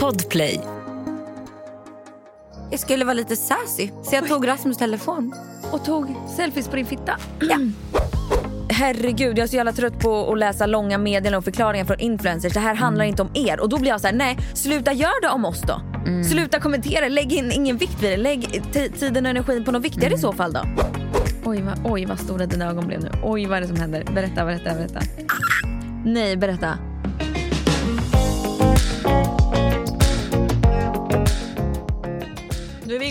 Podplay. Jag skulle vara lite sassy, så jag tog Rasmus telefon. Och tog selfies på din fitta. Ja. Herregud, jag är så jävla trött på att läsa långa meddelanden och förklaringar från influencers. Det här handlar inte om er. Och då blir jag så här: nej, sluta gör det om oss då. Sluta kommentera, lägg in ingen vikt vid det. Lägg ti- tiden och energin på något viktigare i så fall då. Oj vad, oj vad stora dina ögon blev nu. Oj vad är det som händer? Berätta, berätta, berätta. Nej, berätta.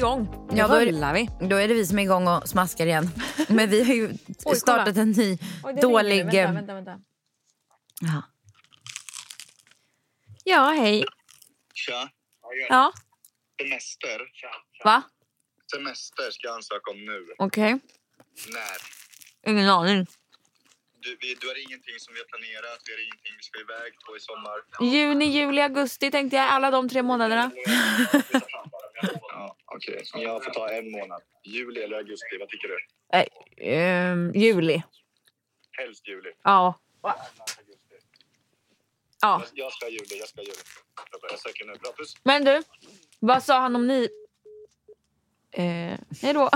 Igång. Nu Ja, då är det- rullar vi. Då är det vi som är igång och smaskar igen. Men vi har ju kolla. startat en ny Oj, dålig... Vänta, vänta, vänta. Ja. Ja, hej. Tja. Ja, Semester. va? Semester ska jag ansöka om nu. Okej. När? Ingen aning. Du, vi, du har ingenting som vi har planerat. Vi har ingenting vi ska iväg på i sommar. Juni, juli, augusti tänkte jag. Alla de tre månaderna. Ja, Okej, men jag får ta en månad. Juli eller augusti, vad tycker du? Nej, ehm, juli. Helst juli. Ja. Ja. Jag, jag ska juli, jag ska juli. Jag söker nu. Bra, puss. Men du, vad sa han om ni... Eh, hej då.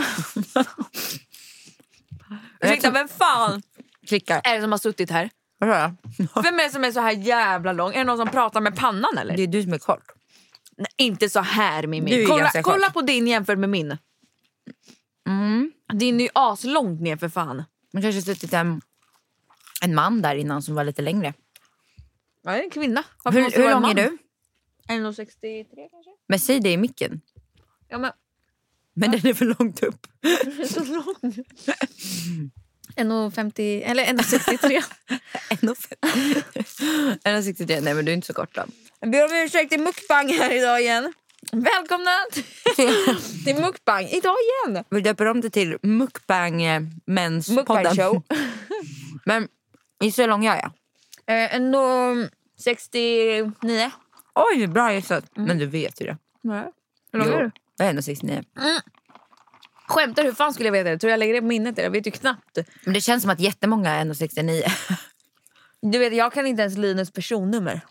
Ursäkta, vem fan Klickar. är det som har suttit här? Vad sa jag? Vem är det som är så här jävla lång? Är det någon som pratar med pannan eller? Det är du som är kort. Nej, inte så här Mimmi. Är Kolla, ganska kort. kolla på din jämfört med min. Mm. Din är ju aslångt ner för fan. Man kanske suttit en, en man där innan som var lite längre. Ja, det är en kvinna. Varför Hur, måste det hur vara lång är man? du? 1,63 kanske? Men säg det i micken. Ja men Men den är för långt upp. så lång. 1,50 eller 1,63. 1,63. Nej men du är inte så kort då. Jag ber om ursäkt till mukbang här idag igen. Välkomna till, mukbang idag igen. Vi döper om det till Mukbang eh, Mens Mukbang show. Men gissa hur lång jag är. Eh, ändå 69. Oj, bra gissat. Men du vet ju det. Nej. Hur lång är du? Jag är 1,69. Skämtar hur fan skulle jag veta det? Tror jag lägger det på minnet? Jag vet ju knappt. Men det känns som att jättemånga är 1,69. Du vet, jag kan inte ens Linus personnummer.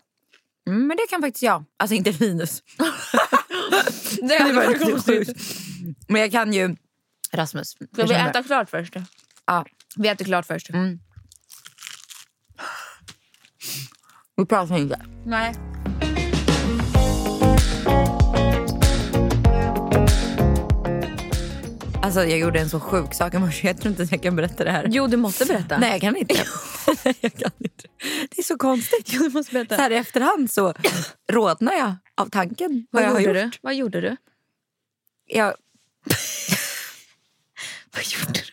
Mm, men det kan faktiskt jag. Alltså inte Linus. Det var varit konstigt. Men jag kan ju Rasmus. Ska vi äta klart först? Ja. Vi äter klart först. Mm. Vi pratar inte. Nej. Alltså jag gjorde en så sjuk sak i morse. Jag tror inte att jag kan berätta det här. Jo, du måste berätta. Nej jag kan inte. jag kan inte. Det är så konstigt. Jo, du måste berätta. Så här i efterhand så rodnar jag av tanken vad, Vad jag har gjorde gjort. du? Vad gjorde du? Jag, Vad gjorde du?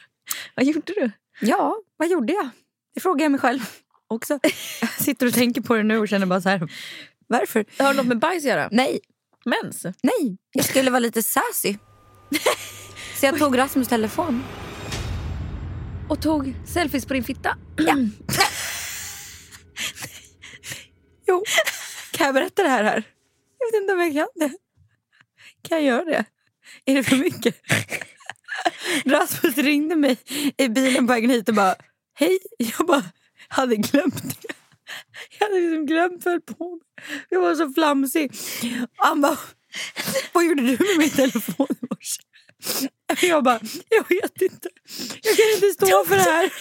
Vad gjorde du? ja, vad gjorde jag? Det frågar jag mig själv också. Jag sitter och tänker på det nu och känner bara så här. Varför? Har det något med bajs att göra? Nej, Mens? nej. Jag skulle vara lite sassy. Så jag tog Rasmus telefon. Och tog selfies på din fitta? Ja. Jo, kan jag berätta det här här? Jag vet inte om jag kan det. Kan jag göra det? Är det för mycket? Rasmus ringde mig i bilen på vägen hit och bara Hej, jag bara hade glömt det. Jag hade liksom glömt väl på mig. Jag var så flamsig. Han bara Vad gjorde du med min telefon i morse? Jag bara, jag vet inte. Jag kan inte stå för det här.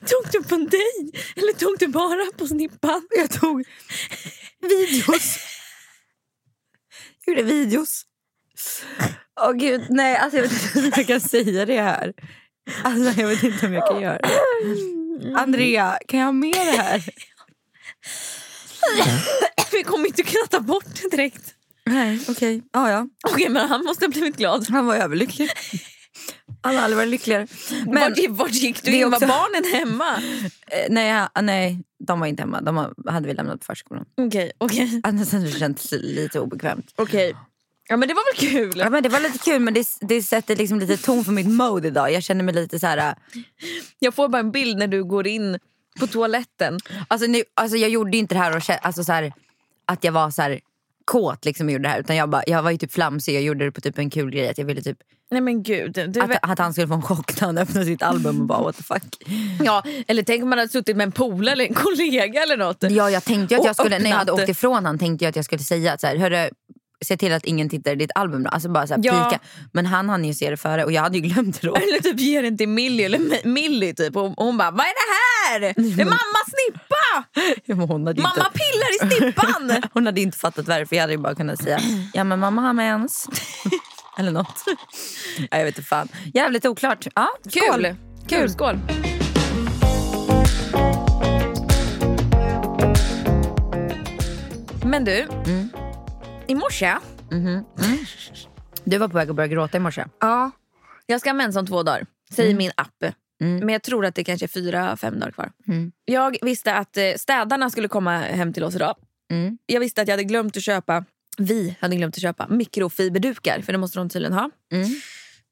Tog du på dig? Eller tog du bara på snippan? Jag tog videos. Jag gjorde videos. Åh gud, nej alltså jag vet inte om jag kan säga det här. Alltså jag vet inte om jag kan göra det. Andrea, kan jag ha med det här? Vi kommer inte kunna ta bort det direkt. Nej, okej. Ja, ja. Okej, men han måste ha blivit glad. Han var överlycklig. Han har aldrig varit lyckligare. Men, vart, vart gick du in? Var också- barnen hemma? eh, nej, nej, de var inte hemma. De hade vi lämnat på förskolan. Okej, okej. Annars hade det känts lite obekvämt. Okej. Ja men det var väl kul? Ja, men det var lite kul men det, det sätter liksom lite ton för mitt mode idag. Jag känner mig lite så här... Jag får bara en bild när du går in på toaletten. Alltså, nu, alltså jag gjorde inte det här, och, alltså, så här att jag var så här kåt liksom och gjorde det här. Utan jag, bara, jag var ju typ flamsig och gjorde det på typ en kul grej. Att jag ville typ Nej men gud. Du, att, att han skulle få en chock när han öppnade sitt album och bara what the fuck. ja, eller tänk om man hade suttit med en polare eller en kollega eller något. Ja jag tänkte att jag skulle, när jag hade åkt ifrån han tänkte jag att jag skulle säga att så här, hörru, se till att ingen tittar i ditt album då. Alltså bara så här, Ja. pika. Men han hann ju se det före och jag hade ju glömt det då. Eller typ ge den till Millie eller Mi- Millie typ. och hon bara, vad är det här? Det är mammas snippa! Mamma inte, pillar i snippan! hon hade inte fattat varför. Jag hade bara kunnat säga ja men mamma har mens. Eller något. Ja, jag vet inte fan. Jävligt oklart. Ja, skål. Kul! Kul, skål. Men du, i morse, Du var på väg att börja gråta i morse. ja. jag ska ha mens om två dagar, säger min app. Men jag tror att det kanske är fyra, fem dagar kvar. Mm. Jag visste att eh, städarna skulle komma hem till oss idag. Mm. Jag visste att jag hade glömt att köpa, vi hade glömt att köpa mikrofiberdukar, för det måste de tydligen ha. Mm.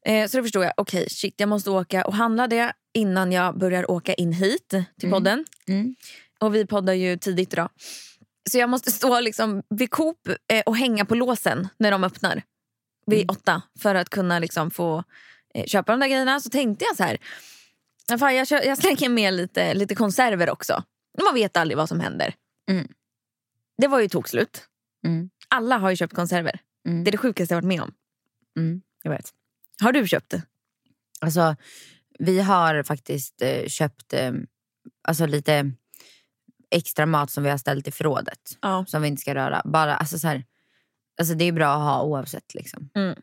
Eh, så då förstod jag, okej shit jag måste åka och handla det innan jag börjar åka in hit till podden. Mm. Och vi poddar ju tidigt idag. Så jag måste stå liksom vid Coop eh, och hänga på låsen när de öppnar. Vid Mm. åtta för att kunna liksom få eh, köpa de där grejerna. Så tänkte jag så här, "Ja, fan, jag, kö- jag slänger med lite, lite konserver också. Man vet aldrig vad som händer. Mm. Det var ju tokslut. Mm. Alla har ju köpt konserver. Mm. Det är det sjukaste jag varit med om. Mm. Jag vet. Har du köpt det? Alltså, vi har faktiskt eh, köpt eh, alltså lite extra mat som vi har ställt i förrådet. Ja. Som vi inte ska röra. Bara, alltså, så här, alltså, det är bra att ha oavsett. Liksom. Mm.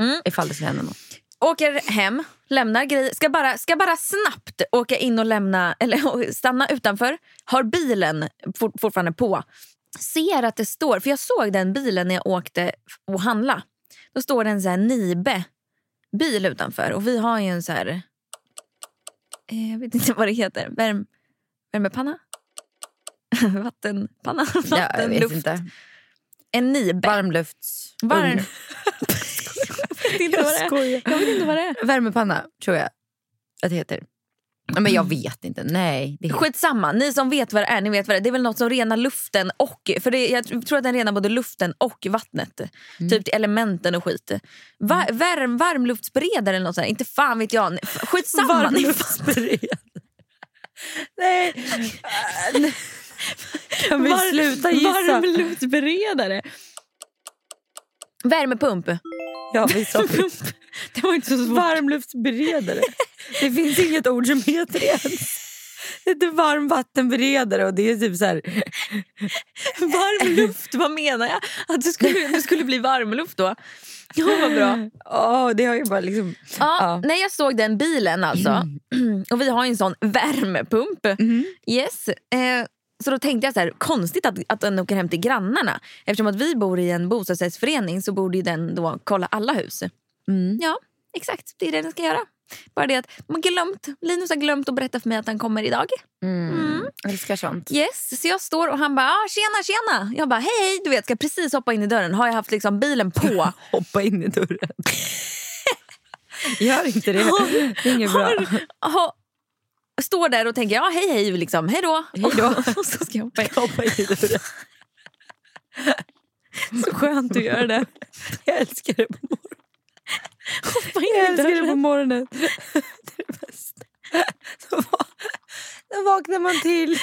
Mm. Ifall det skulle hända något. Åker hem, lämnar grejer, ska bara, ska bara snabbt åka in och lämna, eller stanna utanför. Har bilen fort, fortfarande på. Ser att det står, för jag såg den bilen när jag åkte och handla. Då står det en så här Nibe bil utanför och vi har ju en så här, eh, jag vet inte vad det heter, Värm, värmepanna? Vattenpanna? Ja, jag vet Vattenluft. inte. En Nibe. Varmlufts... Varm. jag vet inte vad det är. skojar. Jag vet inte vad det är. Värmepanna tror jag att det heter. Men jag vet inte. Nej. Det är... Skitsamma, ni som vet vad det är, ni vet vad det är. Det är väl något som renar luften och, för det, jag tror att den renar både luften och vattnet. Typ till elementen och skit. Va, värm, varmluftsberedare eller något sånt. Inte fan vet jag. Skitsamma. Varmluftsberedare. Nej. Kan vi Var- sluta gissa? Varmluftsberedare. Värmepump. Ja, vi sa det var inte så svårt. varmluftsberedare. Det finns inget ord som heter det ens. Det heter varmvattenberedare och det är typ så här... Varm luft, vad menar jag? Att det skulle, det skulle bli varmluft då? Ja, vad bra. Åh, det har ju bara liksom... Ja, Ja. När jag såg den bilen alltså, och vi har ju en sån värmepump. Yes. Eh, så då tänkte jag så här, konstigt att, att den åker hem till grannarna. Eftersom att vi bor i en bostadsrättsförening så borde den då kolla alla hus. Mm. Ja, exakt. Det är det den ska göra. Bara det att man glömt, Linus har glömt att berätta för mig att han kommer idag. Mm. Älskar sånt. Yes, så jag står och han bara ah, “tjena, tjena”. Jag bara “hej, hej”. Du vet, ska precis hoppa in i dörren. Har jag haft liksom bilen på. Hoppa in i dörren. Gör inte det. Det är inget bra. Har, har, står där och tänker ja hej hej liksom, hej då. Hej då. och så ska jag hoppa in. Hoppa i. Så skönt att göra det. Jag älskar det på morgonen. Hoppa in Jag i älskar det på morgonen. Det är det bästa. Då vaknar man till.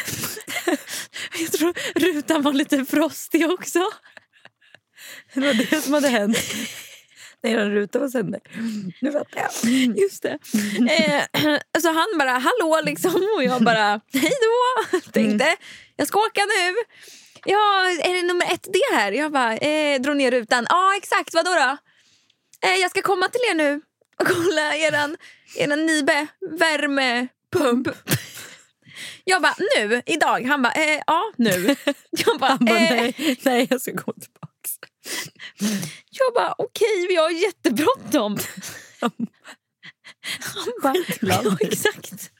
Jag tror rutan var lite frostig också. Det var det som hade hänt. Nej, en ruta var sönder. Nu fattar jag. Just det. Eh, så han bara hallå liksom och jag bara hej då. Tänkte jag ska åka nu. Ja, är det nummer ett det här? Jag bara eh, drog ner rutan. Ja exakt, vad då? Eh, jag ska komma till er nu och kolla eran, eran Nibe värmepump. Jag bara nu, idag. Han bara eh, ja nu. Jag bara, Han bara, eh, nej, nej, jag ska gå tillbaks. Jag bara okej, vi har jättebråttom. Han bara, ja, exakt.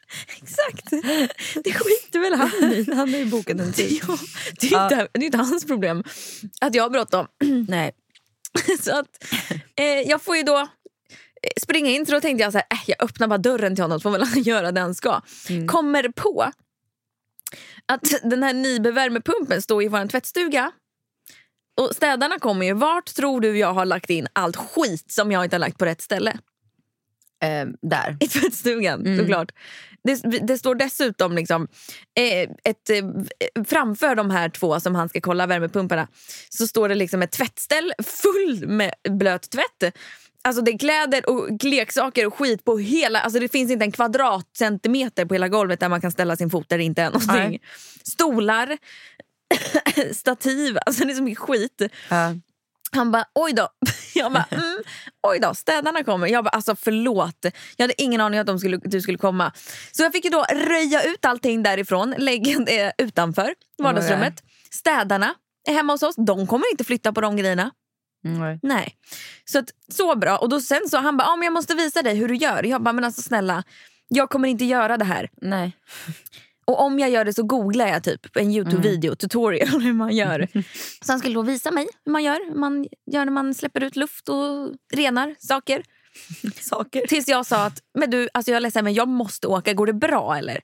Exakt. Det skiter väl han i. Han har ju bokat en tid. Ja, det, är inte, det är inte hans problem att jag har bråttom. Nej. Så att, eh, jag får ju då eh, springa in. Så då tänkte jag så här, äh, jag öppnar bara dörren till honom så får väl han göra det han ska. Kommer på att den här Nibe värmepumpen står i vår tvättstuga. Och städarna kommer ju. Vart tror du jag har lagt in allt skit som jag inte har lagt på rätt ställe? Eh, där. I tvättstugan Mm. såklart. Det, det står dessutom liksom, eh, ett, eh, framför de här två som han ska kolla, värmepumparna, så står det liksom ett tvättställ full med blöt tvätt. Alltså det är kläder och leksaker och skit på hela... Alltså det finns inte en kvadratcentimeter på hela golvet där man kan ställa sin fot där det inte är någonting. Nej. Stolar, stativ, alltså det är så mycket skit. Ja. Han bara oj då. Jag bara mm, oj då, städarna kommer. Jag bara alltså förlåt. Jag hade ingen aning att de skulle, du skulle komma. Så jag fick ju då röja ut allting därifrån, lägga det utanför vardagsrummet. Städarna är hemma hos oss. De kommer inte flytta på de grejerna. Mm. Nej. Så, att, så bra. Och då sen så han bara, ah, men jag måste visa dig hur du gör. Jag bara, men alltså snälla, jag kommer inte göra det här. Nej. Och om jag gör det så googlar jag typ en Youtube-video, tutorial om hur man gör. Så han skulle då visa mig hur man gör. Hur man gör när man släpper ut luft och renar saker. Saker. Tills jag sa att men du, alltså jag är ledsen men jag måste åka, går det bra eller?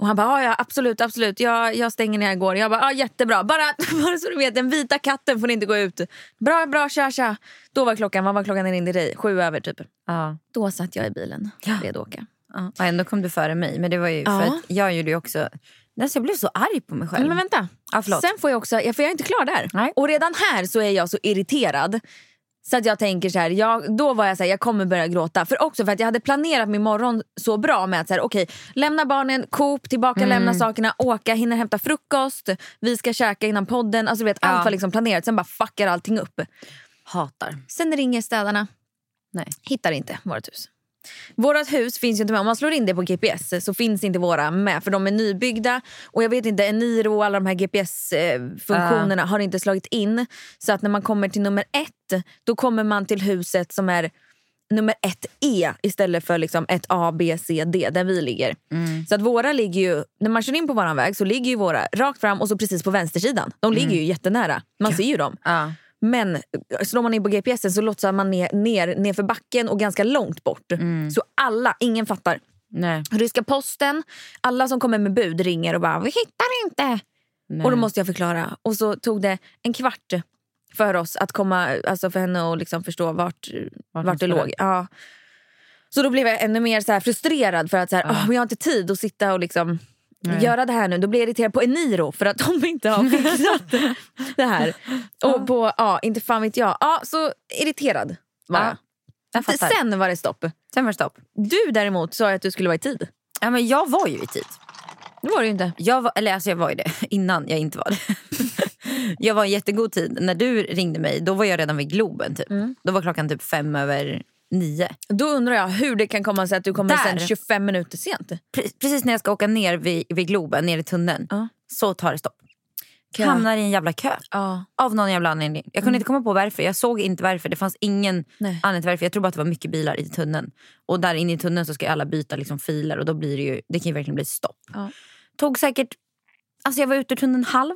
Och han bara, "Ja, absolut, absolut. Jag, jag stänger när jag går. Jag bara, ja, jättebra. Bara, bara så du vet, den vita katten får inte gå ut. Bra, bra, kör, kör. Då var klockan, vad var klockan när jag ringde dig? Sju över typ. Ja. Då satt jag i bilen, Ja. redo att åka. Ja. Och ändå kom du före mig. Men det var ju Ja. för att jag gjorde ju också... Alltså jag blev så arg på mig själv. Men vänta. Ja. Sen får jag också, ja, för jag är inte klar där. Nej. Och redan här så är jag så irriterad. Så att jag tänker så här, jag, då var jag så här, jag kommer börja gråta. För också för att jag hade planerat min morgon så bra med att så här, okej, lämna barnen, Coop, tillbaka, Mm. lämna sakerna, åka, hinner hämta frukost, vi ska käka innan podden. Alltså du vet, Ja. allt var liksom planerat, sen bara fuckar allting upp. Hatar. Sen ringer städarna, Nej. hittar inte vårt hus. Vårt hus finns ju inte med. Om man slår in det på GPS så finns inte våra med för de är nybyggda. Och jag vet inte, Eniro och alla de här GPS-funktionerna har inte slagit in. Så att när man kommer till nummer ett då kommer man till huset som är nummer ett E istället för liksom ett A, B, C, D där vi ligger. Så att våra ligger ju, när man kör in på våran väg så ligger ju våra rakt fram och så precis på vänstersidan. De ligger ju jättenära. Man ser ju dem. Ja. Men slår man in på GPSen så lotsar man ner, ner, ner för backen och ganska långt bort. Så alla, ingen fattar. Nej. Ryska posten, alla som kommer med bud ringer och bara “vi hittar inte”. Nej. Och då måste jag förklara. Och så tog det en kvart för oss att komma, alltså för henne att liksom förstå vart, vart, hon det låg. Ja. Så då blev jag ännu mer så frustrerad för att så här, "Åh, men jag har inte tid att sitta och liksom Nej. göra det här nu. Då blir jag irriterad på Eniro för att de inte har fixat det här. Och på, ja, inte fan vet jag. Ja, så irriterad var Ja, jag. Sen var det stopp. Sen var det stopp. Du däremot sa att du skulle vara i tid. Ja, men jag var ju i tid. Det var det ju inte. Jag var, eller alltså jag var ju det innan jag inte var det. jag var i jättegod tid. När du ringde mig då var jag redan vid Globen. Typ. Då var klockan typ fem över nio. Då undrar jag hur det kan komma sig att du kommer Där. sen 25 minuter sent. Pre- Precis när jag ska åka ner vid, vid Globen, ner i tunneln, Ja. så tar det stopp. Kö. Hamnar i en jävla kö. Ja. Av någon jävla anledning. Jag kunde inte komma på varför. Jag såg inte varför. Det fanns ingen Nej. anledning till varför. Jag tror bara att det var mycket bilar i tunneln. Och där inne i tunneln så ska alla byta liksom filer och då blir det ju, det kan ju verkligen bli stopp. Ja. Tog säkert, alltså jag var ute ur tunneln halv.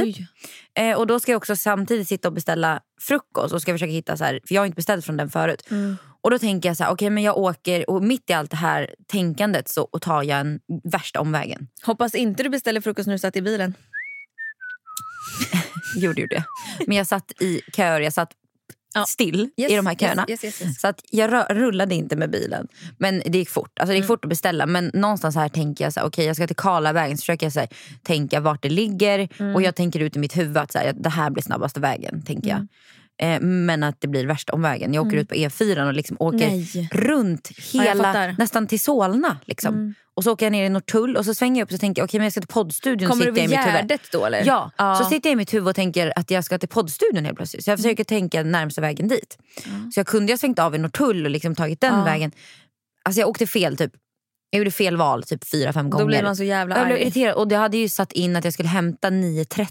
Oj. Eh, och då ska jag också samtidigt sitta och beställa frukost och ska försöka hitta så här, för jag har inte beställt från den förut. Mm. Och då tänker jag så här, okej men jag åker och mitt i allt det här tänkandet så och tar jag en värsta omvägen. Hoppas inte du beställer frukost när du satt i bilen. Gjorde ju det. Men jag satt i köer, jag satt Ja. still i de här köerna. Yes, yes, yes, yes. Så att jag rullade inte med bilen. Men det gick fort. Alltså det Mm. gick fort att beställa. Men någonstans här tänker jag så här, okej jag ska till Karlavägen. Så försöker jag så här, tänka vart det ligger. Mm. Och jag tänker ut i mitt huvud att så här, det här blir snabbaste vägen. tänker Mm. jag. Eh, men att det blir värsta omvägen. Jag åker ut på E4 och liksom åker Nej. runt hela. Mm. nästan till Solna. Liksom. Och så åker jag ner i Norrtull och så svänger jag upp och så tänker okej men jag ska till poddstudion. Kommer du vid. Gärdet då eller? Ja, Ja. så sitter jag i mitt huvud och tänker att jag ska till poddstudion helt plötsligt. Så jag försöker tänka närmsta vägen dit. Så jag kunde ha svängt av i Norrtull och liksom tagit den Ja. vägen. Alltså jag åkte fel typ. Jag gjorde fel val typ fyra, fem gånger. Då blir man så jävla jag blev arg. irriterad och det hade ju satt in att jag skulle hämta 9.30.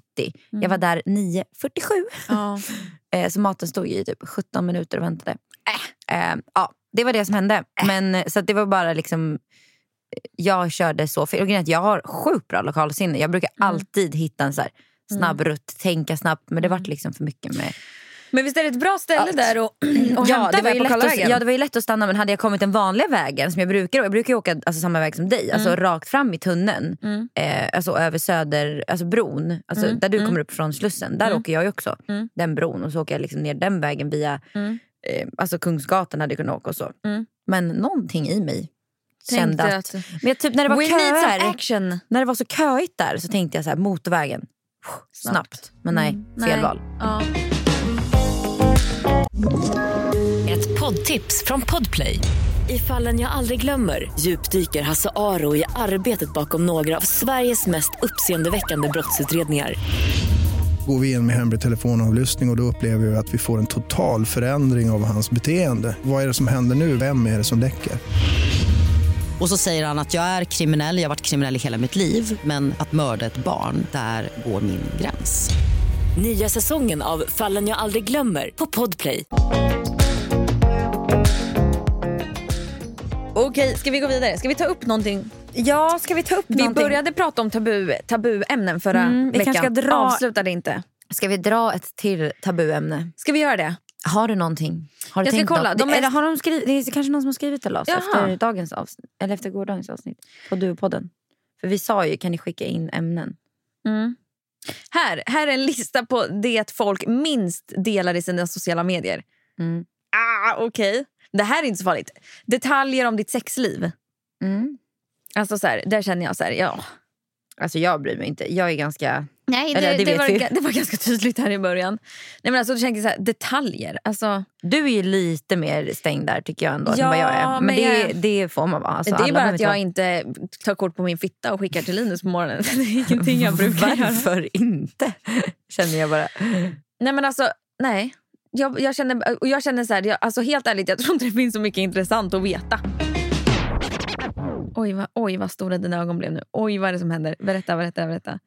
Jag var där 9.47. Ja. Eh, så maten stod ju i typ 17 minuter och väntade. Äh. Eh, ja, det var det som hände. Men, eh, så det var bara liksom jag körde så fel. Och grejen är att jag har sjukt bra lokalsinne. Jag brukar alltid hitta en så här snabb rutt, tänka snabbt. Men det vart liksom för mycket med Men visst är det ett bra ställe Ja. där och, och ja, hämta det var ju lätt att, ja det var ju lätt att stanna men hade jag kommit den vanliga vägen som jag brukar Jag brukar ju åka alltså, samma väg som dig, alltså rakt fram i tunneln. Mm. Eh, alltså över Söder, alltså bron, alltså, Mm, där du mm. kommer upp från Slussen. Där Mm. åker jag ju också. Mm. Den bron och så åker jag liksom ner den vägen via Mm. eh, alltså Kungsgatan hade jag kunnat åka och så. Mm. Men någonting i mig kände att... att Men jag, typ, när det var köer, action. när det var så köigt där så tänkte jag så här, motorvägen. Snabbt. Men nej, Mm, fel nej. val. Ja. Ett poddtips från Podplay. I fallen jag aldrig glömmer djupdyker Hasse Aro i arbetet bakom några av Sveriges mest uppseendeväckande brottsutredningar. Går vi in med hemlig telefonavlyssning och, och då upplever vi att vi får en total förändring av hans beteende. Vad är det som händer nu? Vem är det som läcker? Och så säger han att jag är kriminell, jag har varit kriminell i hela mitt liv men att mörda ett barn, där går min gräns. Nya säsongen av Fallen jag aldrig glömmer på Podplay. Okej, ska vi gå vidare? Ska vi ta upp någonting? Ja, ska vi ta upp Vi någonting? började prata om tabu, tabuämnen förra Mm, vi veckan. kanske ska dra- Avslutade inte. Ska vi dra ett till tabuämne? Ska vi göra det? Har du någonting? Har du Jag ska kolla. De är- Eller har de skrivit, det är kanske någon som har skrivit till oss Jaha. efter dagens avsnitt. Eller efter gårdagens avsnitt. På du-podden. För vi sa ju, kan ni skicka in ämnen? Mm. Här, här är en lista på det folk minst delar i sina sociala medier. Mm. Ah, Okej, det här är inte så farligt. Detaljer om ditt sexliv. Mm. Alltså så här, där känner jag så här, ja. Alltså jag bryr mig inte. Jag är ganska... Nej, det, Eller, det det, var, det var ganska tydligt här i början. Nej, men alltså, jag tänker så här, detaljer. Alltså, Du är ju lite mer stängd där tycker jag ändå Ja, än vad jag är. Men, men det, jag- det får man vara. Alltså, det är bara att jag inte inte tar kort på min fitta och skickar till Linus på morgonen. Det är ingenting jag vara- brukar göra. Varför inte? Känner jag bara. Nej men alltså, nej. Jag, jag känner, och jag känner så här, jag, alltså helt ärligt, jag tror inte det finns så mycket intressant att veta. Oj vad, oj vad stora dina ögon blev nu. Oj vad är det som händer? Berätta, berätta, berätta.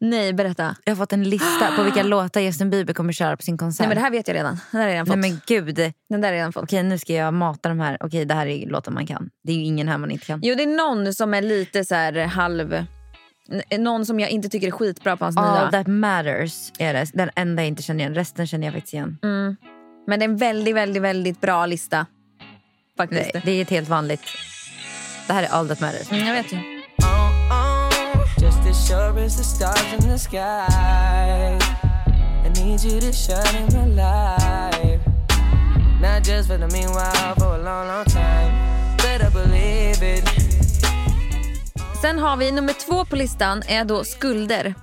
Nej, berätta. Jag har fått en lista på vilka låtar Justin Bieber kommer köra på sin konsert. Nej men det här vet jag redan. Den där har jag redan fått. Nej men gud. Den där har jag redan fått. Okej nu ska jag mata de här. Okej det här är låtar man kan. Det är ju ingen här man inte kan. Jo det är någon som är lite så här halv... Någon som jag inte tycker är skitbra på hans All nya. that matters är det. Den enda jag inte känner igen. Resten känner jag faktiskt igen. Mm. Men det är en väldigt, väldigt, väldigt bra lista. Faktiskt. Nej, det är ett helt vanligt. Det här är all that matters. Mm, jag vet ju. Just as sure as the stars in the sky. I need you to shine in my life. Not just for the meanwhile, for a long, long time. Better believe it. Sen har vi nummer två på listan är då skulder.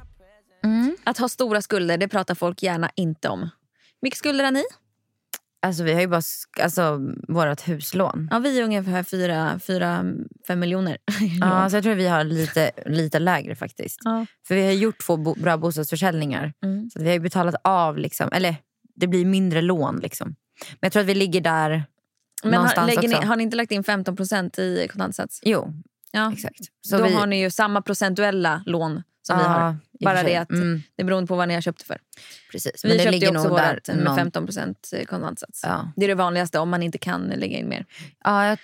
Mm. Att ha stora skulder det pratar folk gärna inte om. Mycket skulder har ni? Alltså vi har ju bara alltså, vårt huslån. Ja, vi är ungefär 4-5 miljoner. Ja, alltså jag tror vi har lite, lite lägre faktiskt. Ja. För vi har gjort två bo- bra bostadsförsäljningar. Mm. Så vi har betalat av, liksom, eller det blir mindre lån. Liksom. Men jag tror att vi ligger där Men har, någonstans lägger ni, också. har ni inte lagt in 15% i kontantsats? Jo, Ja. exakt. Så Då vi, har ni ju samma procentuella lån som vi Ja, har. för Bara det att Mm, det beror på vad ni har köpt det för. precis. Vi det köpte ju ligger också vårt med någon- 15 kontantsats. Ja. Det är det vanligaste om man inte kan lägga in mer. Ja, jag,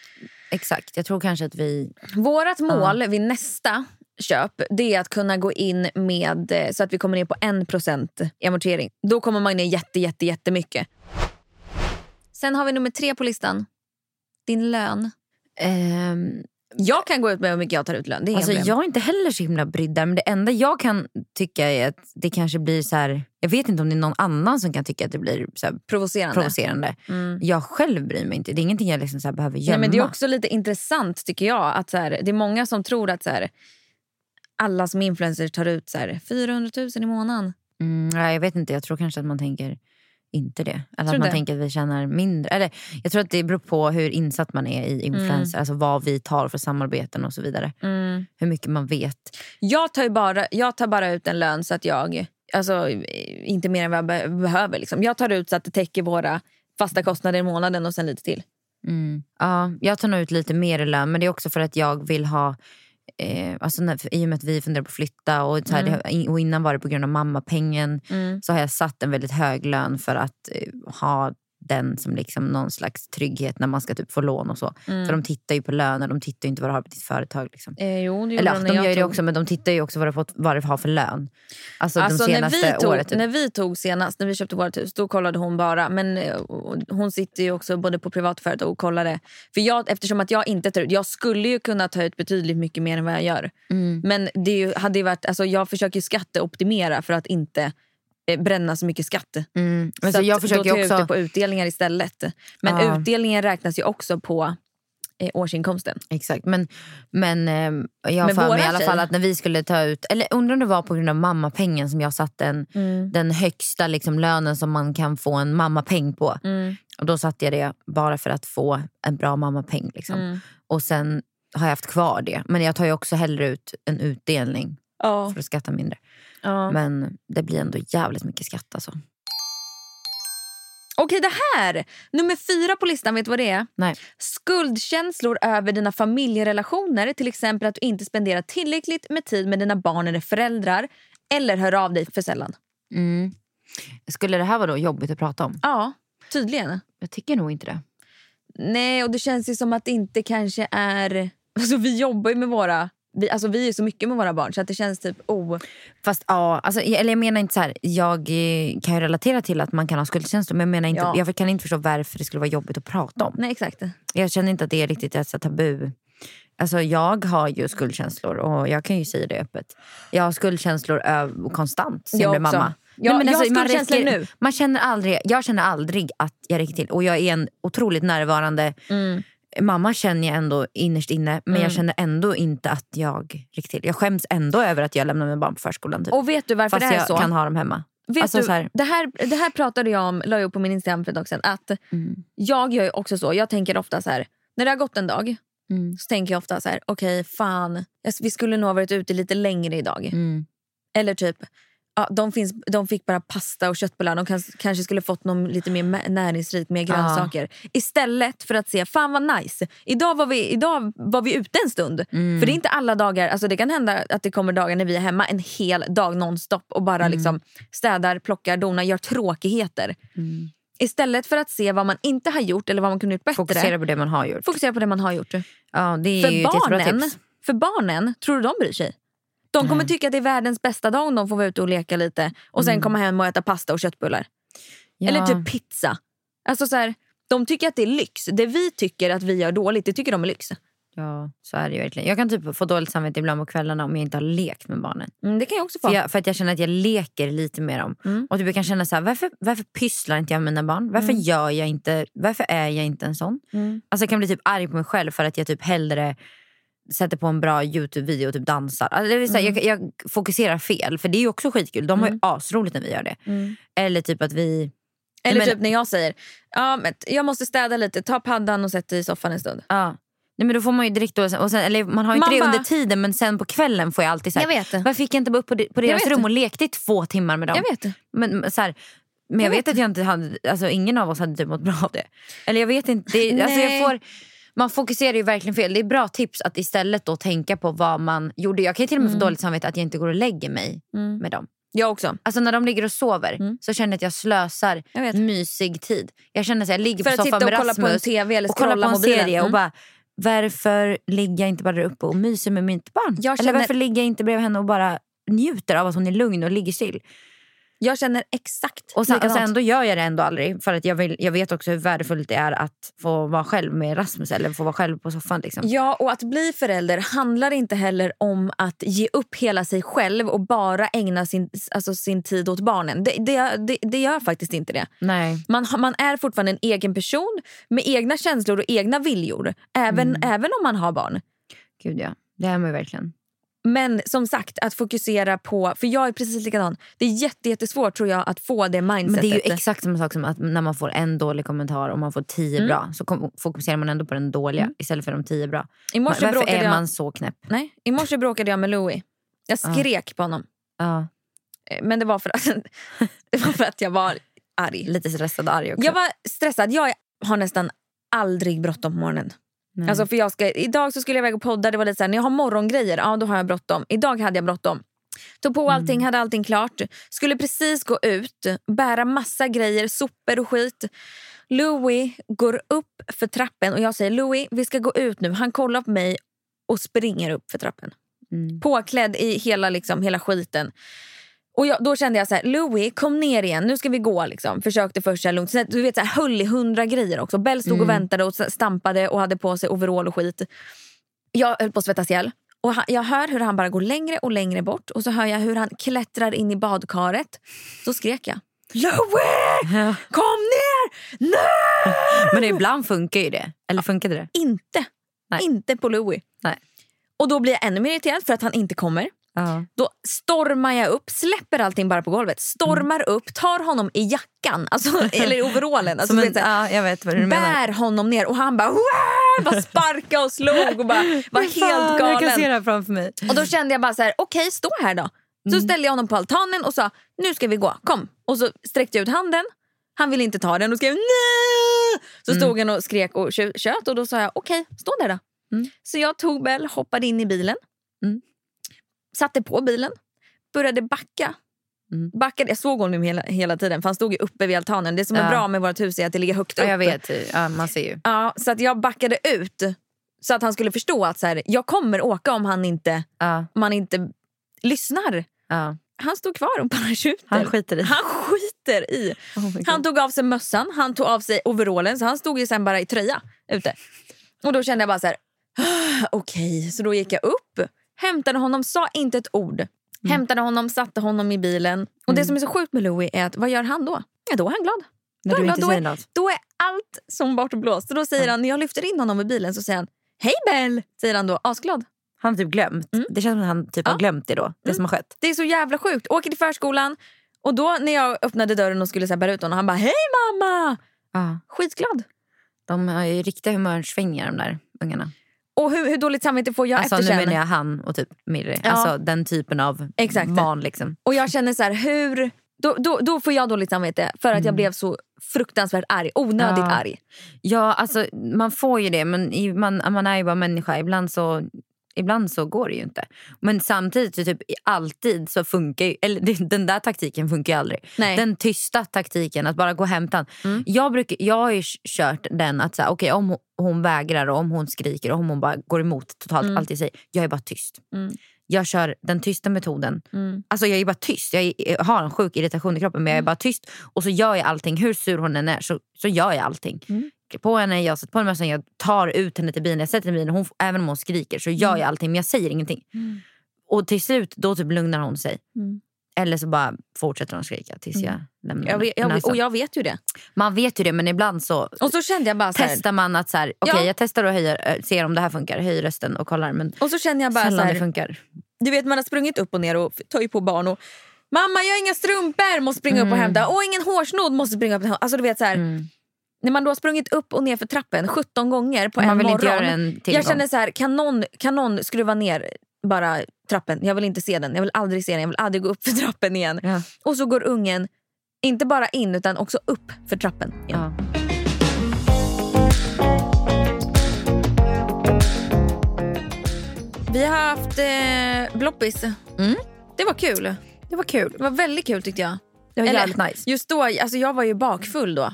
exakt. Jag tror kanske att vi... Vårt mål vid nästa köp det är att kunna gå in med eh, så att vi kommer ner på 1% i amortering. Då kommer man ner jätte, jätte, jättemycket. Sen har vi nummer tre på listan. Din lön. Ehm, Jag kan gå ut med hur mycket jag tar ut lön. Det är Alltså, problem. jag är inte heller så himla brydd där. Men det enda jag kan tycka är att det kanske blir så här... Jag vet inte om det är någon annan som kan tycka att det blir så Provocerande. provocerande. Mm. Jag själv bryr mig inte. Det är ingenting jag liksom så behöver gömma. Nej, men det är också lite intressant tycker jag. Att så här, det är många som tror att så här, alla som influencers tar ut så här, 400 000 i månaden. mm, nej, jag vet inte. Jag tror kanske att man tänker inte det. Eller att man det? tänker att vi tjänar mindre. Eller, jag tror att det beror på hur insatt man är i influencer. Alltså vad vi tar för samarbeten och så vidare. Hur mycket man vet. Jag tar, bara, jag tar bara ut en lön så att jag, alltså inte mer än vad jag be- behöver. Liksom. Jag tar ut så att det täcker våra fasta kostnader i månaden och sen lite till. Mm. Ja, jag tar nog ut lite mer i lön men det är också för att jag vill ha Eh, alltså när, I och med att vi funderar på att flytta och, så här, Mm. och innan var det på grund av mammapengen så har jag satt en väldigt hög lön för att eh, ha den som liksom någon slags trygghet när man ska typ få lån och så. För de tittar ju på löner, de tittar inte vad du har på ditt företag. Liksom. Eh, jo, det Eller de när gör det också men de tittar ju också vad du, fått, vad du har för lön. Alltså, Alltså de när senaste vi, tog, året. Typ. när vi tog senast, när vi köpte vårt hus, då kollade hon bara. Men eh, hon sitter ju också både på privat företag och kollade. För jag, eftersom att jag inte tar ut, jag skulle ju kunna ta ut betydligt mycket mer än vad jag gör. Mm. Men det ju, hade ju varit, alltså jag försöker ju skatteoptimera för att inte bränna så mycket skatt. Mm. Men så så jag försöker då tar jag också... ut det på utdelningar istället. Men Ja. utdelningen räknas ju också på eh, årsinkomsten. Exakt. Men, men eh, jag har för mig i alla fall att när vi skulle ta ut, eller undrar om det var på grund av mammapengen som jag satte en, Mm. den högsta liksom, lönen som man kan få en mammapeng på. Mm. Och Då satte jag det bara för att få en bra mammapeng. Liksom. Mm. Och sen har jag haft kvar det. Men jag tar ju också hellre ut en utdelning Ja. för att skatta mindre. Ja. Men det blir ändå jävligt mycket skatt alltså. Okej, det här! Nummer fyra på listan, vet du vad det är? Nej. Skuldkänslor över dina familjerelationer. Till exempel att du inte spenderar tillräckligt med tid med dina barn eller föräldrar. Eller hör av dig för sällan. Mm. Skulle det här vara då jobbigt att prata om? Ja, tydligen. Jag tycker nog inte det. Nej, och det känns ju som att det inte kanske är... Alltså vi jobbar ju med våra... Vi, alltså vi är så mycket med våra barn så att det känns typ oh. Fast ja, alltså, eller jag menar inte så här. Jag eh, kan ju relatera till att man kan ha skuldkänslor men jag, menar inte, Ja. jag kan inte förstå varför det skulle vara jobbigt att prata om. Nej, exakt. Jag känner inte att det är riktigt ett så tabu. Alltså jag har ju skuldkänslor och jag kan ju säga det öppet. Jag har skuldkänslor ö- konstant sen jag blev mamma. Ja, jag har man skuldkänslor räcker- nu. Man känner aldrig, jag känner aldrig att jag räcker till och jag är en otroligt närvarande Mm. Mamma känner jag ändå innerst inne men jag känner ändå inte att jag räcker till. Jag skäms ändå över att jag lämnar mina barn på förskolan. Typ. Och vet du varför Fast det är jag så? kan ha dem hemma. Vet Alltså, du, här- det, här, det här pratade jag om, la jag upp på min Instagram för ett tag sedan. Att Mm. Jag gör också så, jag tänker ofta så här. När det har gått en dag Mm. så tänker jag ofta så här, okej fan, jag- vi skulle nog ha varit ute lite längre idag. Mm. Eller typ, ja, de, finns, de fick bara pasta och köttbullar. De kans- kanske skulle fått någon lite mer näringsrikt, mer grönsaker. Istället för att se, fan vad nice. Idag var vi, idag var vi ute en stund. Mm. För det är inte alla dagar, alltså det kan hända att det kommer dagar när vi är hemma en hel dag nonstop och bara Mm. liksom städar, plockar, donar, gör tråkigheter. Mm. Istället för att se vad man inte har gjort eller vad man kunde gjort bättre. Fokusera på det man har gjort. fokusera på det man har gjort. Ja, det är För barnen, för barnen, tror du de bryr sig? De kommer tycka att det är världens bästa dag om de får vara ute och leka lite och sen komma hem och äta pasta och köttbullar. Mm. Ja. Eller typ pizza. Alltså så här, de tycker att det är lyx. Det vi tycker att vi gör dåligt, det tycker de är lyx. Ja, så är det ju verkligen. Jag kan typ få dåligt samvete ibland på kvällarna om jag inte har lekt med barnen. Mm, det kan jag också få. För, jag, för att jag känner att jag leker lite med dem. Mm. Och typ jag kan känna så här, varför, varför pysslar inte jag med mina barn? Varför gör jag inte, varför är jag inte en sån? Mm. Alltså jag kan bli typ arg på mig själv för att jag typ hellre sätter på en bra Youtube-video och typ dansar. Alltså vill säga, Mm. jag, jag fokuserar fel för det är ju också skitkul. De har ju asroligt när vi gör det. Mm. Eller typ att vi... Eller men- typ när jag säger ja, men jag måste städa lite, ta paddan och sätt dig i soffan en stund. Ja. Nej, men då får man ju direkt då, och sen, eller man har ju inte det under tiden men sen på kvällen får jag alltid så här, Jag vet det. Varför gick jag inte bara upp på, de- på deras vet rum och lekte i två timmar med dem? Jag vet det. Men, så här, men jag, Jag vet, att jag inte hade, alltså ingen av oss hade typ mått bra av det. Eller jag vet inte. Det, alltså jag får, man fokuserar ju verkligen fel. Det är bra tips att istället då tänka på vad man gjorde. Jag kan till och med få dåligt samvete att jag inte går och lägger mig Mm. med dem. Jag också. Alltså när de ligger och sover så känner jag att jag slösar Jag mysig tid. Jag känner att jag ligger För på soffan med kolla Rasmus på en tv eller och kolla på en mobilen. serie och Mm. bara varför ligger jag inte bara där uppe och myser med mitt barn? Jag Eller känner- varför ligger jag inte bredvid henne och bara njuter av att hon är lugn och ligger still? Jag känner exakt Och sen, och sen då gör jag det ändå aldrig. För att jag, vill, jag vet också hur värdefullt det är att få vara själv med Rasmus eller få vara själv på soffan. Liksom. Ja, och att bli förälder handlar inte heller om att ge upp hela sig själv och bara ägna sin, alltså sin tid åt barnen. Det, det, det, det gör faktiskt inte det. Nej. Man, man är fortfarande en egen person med egna känslor och egna viljor. Även, även om man har barn. Gud ja, det är man verkligen. Men som sagt, att fokusera på... För jag är precis likadan. Det är jätte, jättesvårt tror jag att få det mindsetet. Men det är ju exakt samma sak som att när man får en dålig kommentar och man får tio Mm. bra så fokuserar man ändå på den dåliga istället för de tio bra. I morse Varför är jag... man så knäpp? Nej, I morse bråkade jag med Louis. Jag skrek på honom. Eh, Men det var, för att, det var för att jag var arg. lite stressad och arg också. Jag var stressad. Jag har nästan aldrig bråttom på morgonen. Nej. Alltså för jag ska, idag så skulle jag iväg och podda. Det var lite så här, när jag har morgongrejer, ja, då har jag bråttom. Idag hade jag bråttom. Tog på allting, Mm. hade allting klart. Skulle precis gå ut, bära massa grejer, sopor och skit. Louis går upp för trappen och jag säger Louis vi ska gå ut nu. Han kollar på mig och springer upp för trappen. Mm. Påklädd i hela, liksom, hela skiten. Och jag, Då kände jag så här, Louis kom ner igen, nu ska vi gå. Liksom. Försökte först så här lugnt. Sen, du vet, så här, höll i hundra grejer också. Bell stod och väntade och stampade och hade på sig overall och skit. Jag höll på att svettas ihjäl. Och han, jag hör hur han bara går längre och längre bort och så hör jag hur han klättrar in i badkaret. Då skrek jag. Louis! Kom ner! Nej! Men ibland funkar ju det. Eller funkade det? Inte. Nej. Inte på Louis. Nej. Och då blir jag ännu mer irriterad för att han inte kommer. Ja. Då stormar jag upp, släpper allting bara på golvet, stormar upp, tar honom i jackan, alltså, eller i overallen. Alltså, en, ja, jag vet vad du menar. bär honom ner och han bara, "Wah!" bara sparka och slog och bara var helt Jag kan se galen. det framför mig. Och då kände jag bara så här, okej stå här då. Så ställde jag honom på altanen och sa, nu ska vi gå, kom. Och så sträckte jag ut handen, han ville inte ta den och skrev nej. Så stod han och skrek och tjö- tjöt och då sa jag, okej stå där då. Mm. Så jag tog Bell, hoppade in i bilen, Mm. Satte på bilen, började backa. Mm. Backade, jag såg honom hela, hela tiden för han stod ju uppe vid altanen. Det som är Ja. bra med vårt hus är att det ligger högt upp. Ja, jag vet. Ja, man ser ju. Ja, så att jag backade ut så att han skulle förstå att så här, jag kommer åka om han inte, Ja, om han inte lyssnar. ja. Han stod kvar och bara tjuter. Han skiter i. Han skiter i. Oh. Han tog av sig mössan, han tog av sig overallen så han stod ju sen bara i tröja ute. Och då kände jag bara så här, "Ah, okej. Så då gick jag upp, hämtade honom, sa inte ett ord. Mm. Hämtade honom, satte honom i bilen. Och det som är så sjukt med Louis är att vad gör han då? Ja, då är han glad. När Då är du han inte glad. säger då, är, då är allt som bortblåst. Då säger han, när jag lyfter in honom i bilen så säger han Hej Bell! Säger han då, asglad. Han har typ glömt. Mm. Det känns som att han typ Ja. har glömt det då. Det som har skett. Det är så jävla sjukt. Åker till förskolan och då när jag öppnade dörren och skulle så här bära ut honom, han bara Hej mamma! Ja. Skitglad. De har ju riktiga humörsvängningar de där ungarna. Och hur, hur dåligt samvete får jag Alltså, nu efter sen? menar jag han och typ Mirri. Ja. Alltså den typen av Exakt. barn liksom. Och jag känner så här, hur... Då, då, då får jag dåligt samvete för att jag blev så fruktansvärt arg. Onödigt Mm. Ja. arg. Ja, alltså man får ju det men man, man är ju bara människa. Ibland så, ibland så går det ju inte. Men samtidigt så typ alltid så funkar ju, eller den där taktiken funkar ju aldrig. Nej. Den tysta taktiken, att bara gå och hämta. Mm. Jag, brukar, jag har ju kört den att så här, okej, om hon, hon vägrar och om hon skriker och om hon bara går emot totalt Mm. allt jag säger. Jag är bara tyst. Mm. Jag kör den tysta metoden. Mm. Alltså jag är bara tyst. Jag, är, jag har en sjuk irritation i kroppen men jag är bara tyst. Och så gör jag allting. Hur sur hon än är så, så gör jag allting. Mm. Klär På henne, jag sätter på henne mössan, jag tar ut henne till bilen. Jag sätter henne i bilen. Hon, även om hon skriker så gör jag allting men jag säger ingenting. Mm. Och till slut då typ lugnar hon sig. Mm. Eller så bara fortsätter hon skrika tills jag lämnar Jag vet, jag, och jag vet ju det. Man vet ju det men ibland så Och så kände jag bara så här, testar man att så här, okej Ja. jag testar och höjer, äh, ser om det här funkar. Höjer rösten och kollar men och så känner jag bara så sällan det här, funkar. Du vet man har sprungit upp och ner och tar på barn och Mamma jag har inga strumpor, måste springa upp och Mm. hämta. Och ingen hårsnodd, måste springa upp och hämta. Alltså du vet så här, Mm. När man då har sprungit upp och ner för trappen 17 gånger på Man en vill morgon. inte göra en jag gång. känner så här, kan någon, kan någon skruva ner bara trappen? Jag vill inte se den. Jag vill aldrig se den. Jag vill aldrig gå upp för trappen igen. Ja. Och så går ungen inte bara in utan också upp för trappen igen. Ja. Vi har haft eh, bloppis. Mm. Det var kul. Det var kul. Det var väldigt kul tyckte jag. Det var Eller- jävligt nice. Just då, alltså jag var ju bakfull då.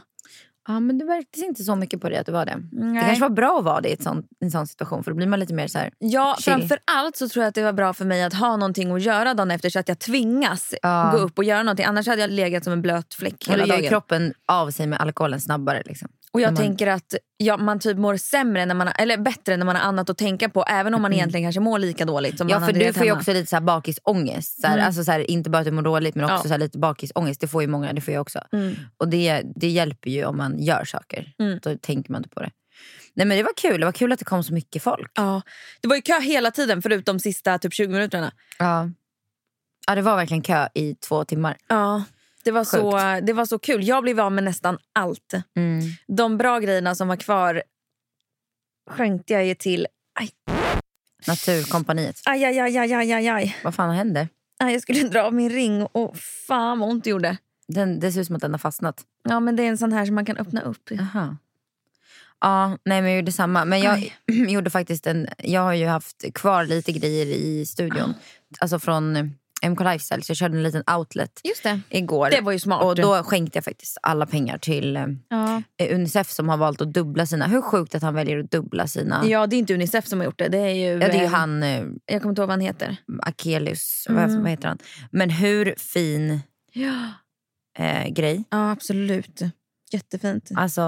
Ja, men det märktes inte så mycket på det att du var det. Det Nej. kanske var bra att vara det i ett sånt, en sån situation för då blir man lite mer så här. Ja, Chill. framför allt så tror jag att det var bra för mig att ha någonting att göra dagen efter så att jag tvingas Ja. gå upp och göra någonting. Annars hade jag legat som en blöt fläck hela då gör dagen. kroppen av sig med alkoholen snabbare. Liksom. Och jag man- tänker att ja, man typ mår sämre när man, har- eller bättre när man har annat att tänka på. Även om man egentligen kanske mår lika dåligt som Mm. Ja man för du får ju också lite så här bakisångest. Så här, Mm. alltså så här, inte bara att du mår dåligt men också Ja. så lite bakisångest. Det får ju många, det får jag också. Mm. Och det, det hjälper ju om man gör saker. Mm. Då tänker man inte på det. Nej men det var kul, det var kul att det kom så mycket folk. Ja, det var ju kö hela tiden förutom sista typ 20 minuterna. Ja. ja det var verkligen kö i två timmar. Ja, det var, så, det var så kul. Jag blev av med nästan allt. Mm. De bra grejerna som var kvar skänkte jag ju till... Aj, Naturkompaniet. aj, aj, aj, aj, aj, aj, aj. Vad fan händer? aj. Jag skulle dra av min ring och fan vad ont det gjorde. Den, det ser ut som att den har fastnat. Ja, men det är en sån här som man kan öppna upp. Jaha. Ja, nej men jag gjorde samma. Men jag Aj. gjorde faktiskt en... Jag har ju haft kvar lite grejer i studion. Alltså från MK Lifestyle. Så jag körde en liten outlet Just det. igår. Det var ju smart. Och då skänkte jag faktiskt alla pengar till eh, ja. Unicef som har valt att dubbla sina... Hur sjukt att han väljer att dubbla sina... ja, det är inte Unicef som har gjort det. Det är ju, Ja, det är ju eh, han eh, Jag kommer inte ihåg vad han heter. Akelius, Mm. vad, vad heter han? Men hur fin Ja, eh, grej. ja absolut. Jättefint. Alltså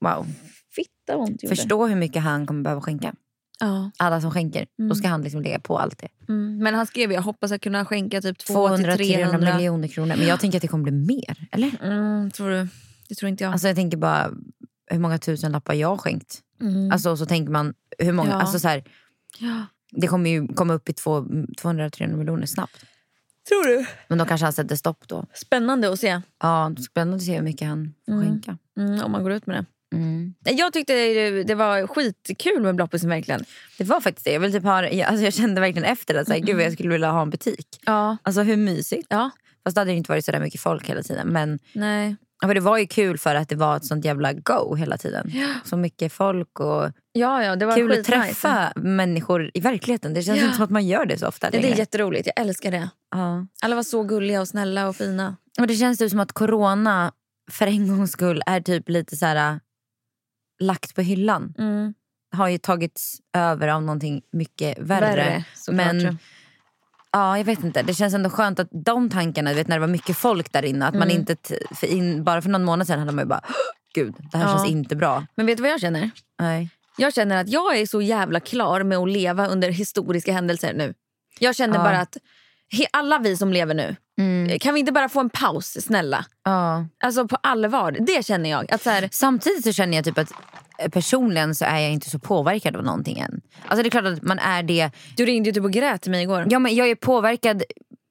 wow. Fitta vad ont gjorde. Förstå hur mycket han kommer behöva skänka. Ja. Alla som skänker. Då Mm. ska han liksom lägga på allt det. Mm. Men han skrev jag hoppas att kunna skänka typ 200 till 200-300 300 miljoner kronor. Men jag tänker att det kommer bli mer. Eller? Mm, tror du? Det tror inte jag. Alltså jag tänker bara hur många tusen lappar jag har skänkt. mm. Alltså så tänker man hur många. Ja. Alltså så här, ja. det kommer ju komma upp i två- 200-300 miljoner snabbt. Tror du? Men då kanske han sätter stopp då. Spännande att se Ja, spännande att se hur mycket han får Mm. skänka. mm, om man går ut med det. Mm. Jag tyckte det, var skitkul med bloppisen verkligen. Det var faktiskt det. Jag, vill typ ha, alltså jag kände verkligen efter att så här, gud vad jag skulle vilja ha en butik. Ja. Alltså hur mysigt. Ja. Fast det hade inte varit så där mycket folk hela tiden. Men Nej. ja, för det var ju kul för att det var ett sånt jävla go hela tiden. Så mycket folk och Ja, ja, det var kul att träffa människor i verkligheten. Det känns Ja. inte som att man gör det så ofta Ja, det längre. är jätteroligt. Jag älskar det. ja. Alla var så gulliga och snälla och fina. Och det känns typ som att corona för en gångs skull är typ lite så här lagt på hyllan. Mm. Har ju tagits över av någonting mycket värre. Värre. Men ja, jag vet inte. Det känns ändå skönt att de tankarna, du vet när det var mycket folk där inne. Att man Mm. inte t- för in, bara för någon månad sedan hade man ju bara gud det här Ja. känns inte bra. Men vet du vad jag känner? Nej. Jag känner att jag är så jävla klar med att leva under historiska händelser nu. Jag känner Ja. bara att alla vi som lever nu, Mm. kan vi inte bara få en paus snälla? Ja. Alltså på allvar. Det känner jag. Att så här, Samtidigt så känner jag typ att eh, personligen så är jag inte så påverkad av någonting än. Alltså det är klart att man är det. du ringde ju typ och grät till mig igår. Ja, men jag är påverkad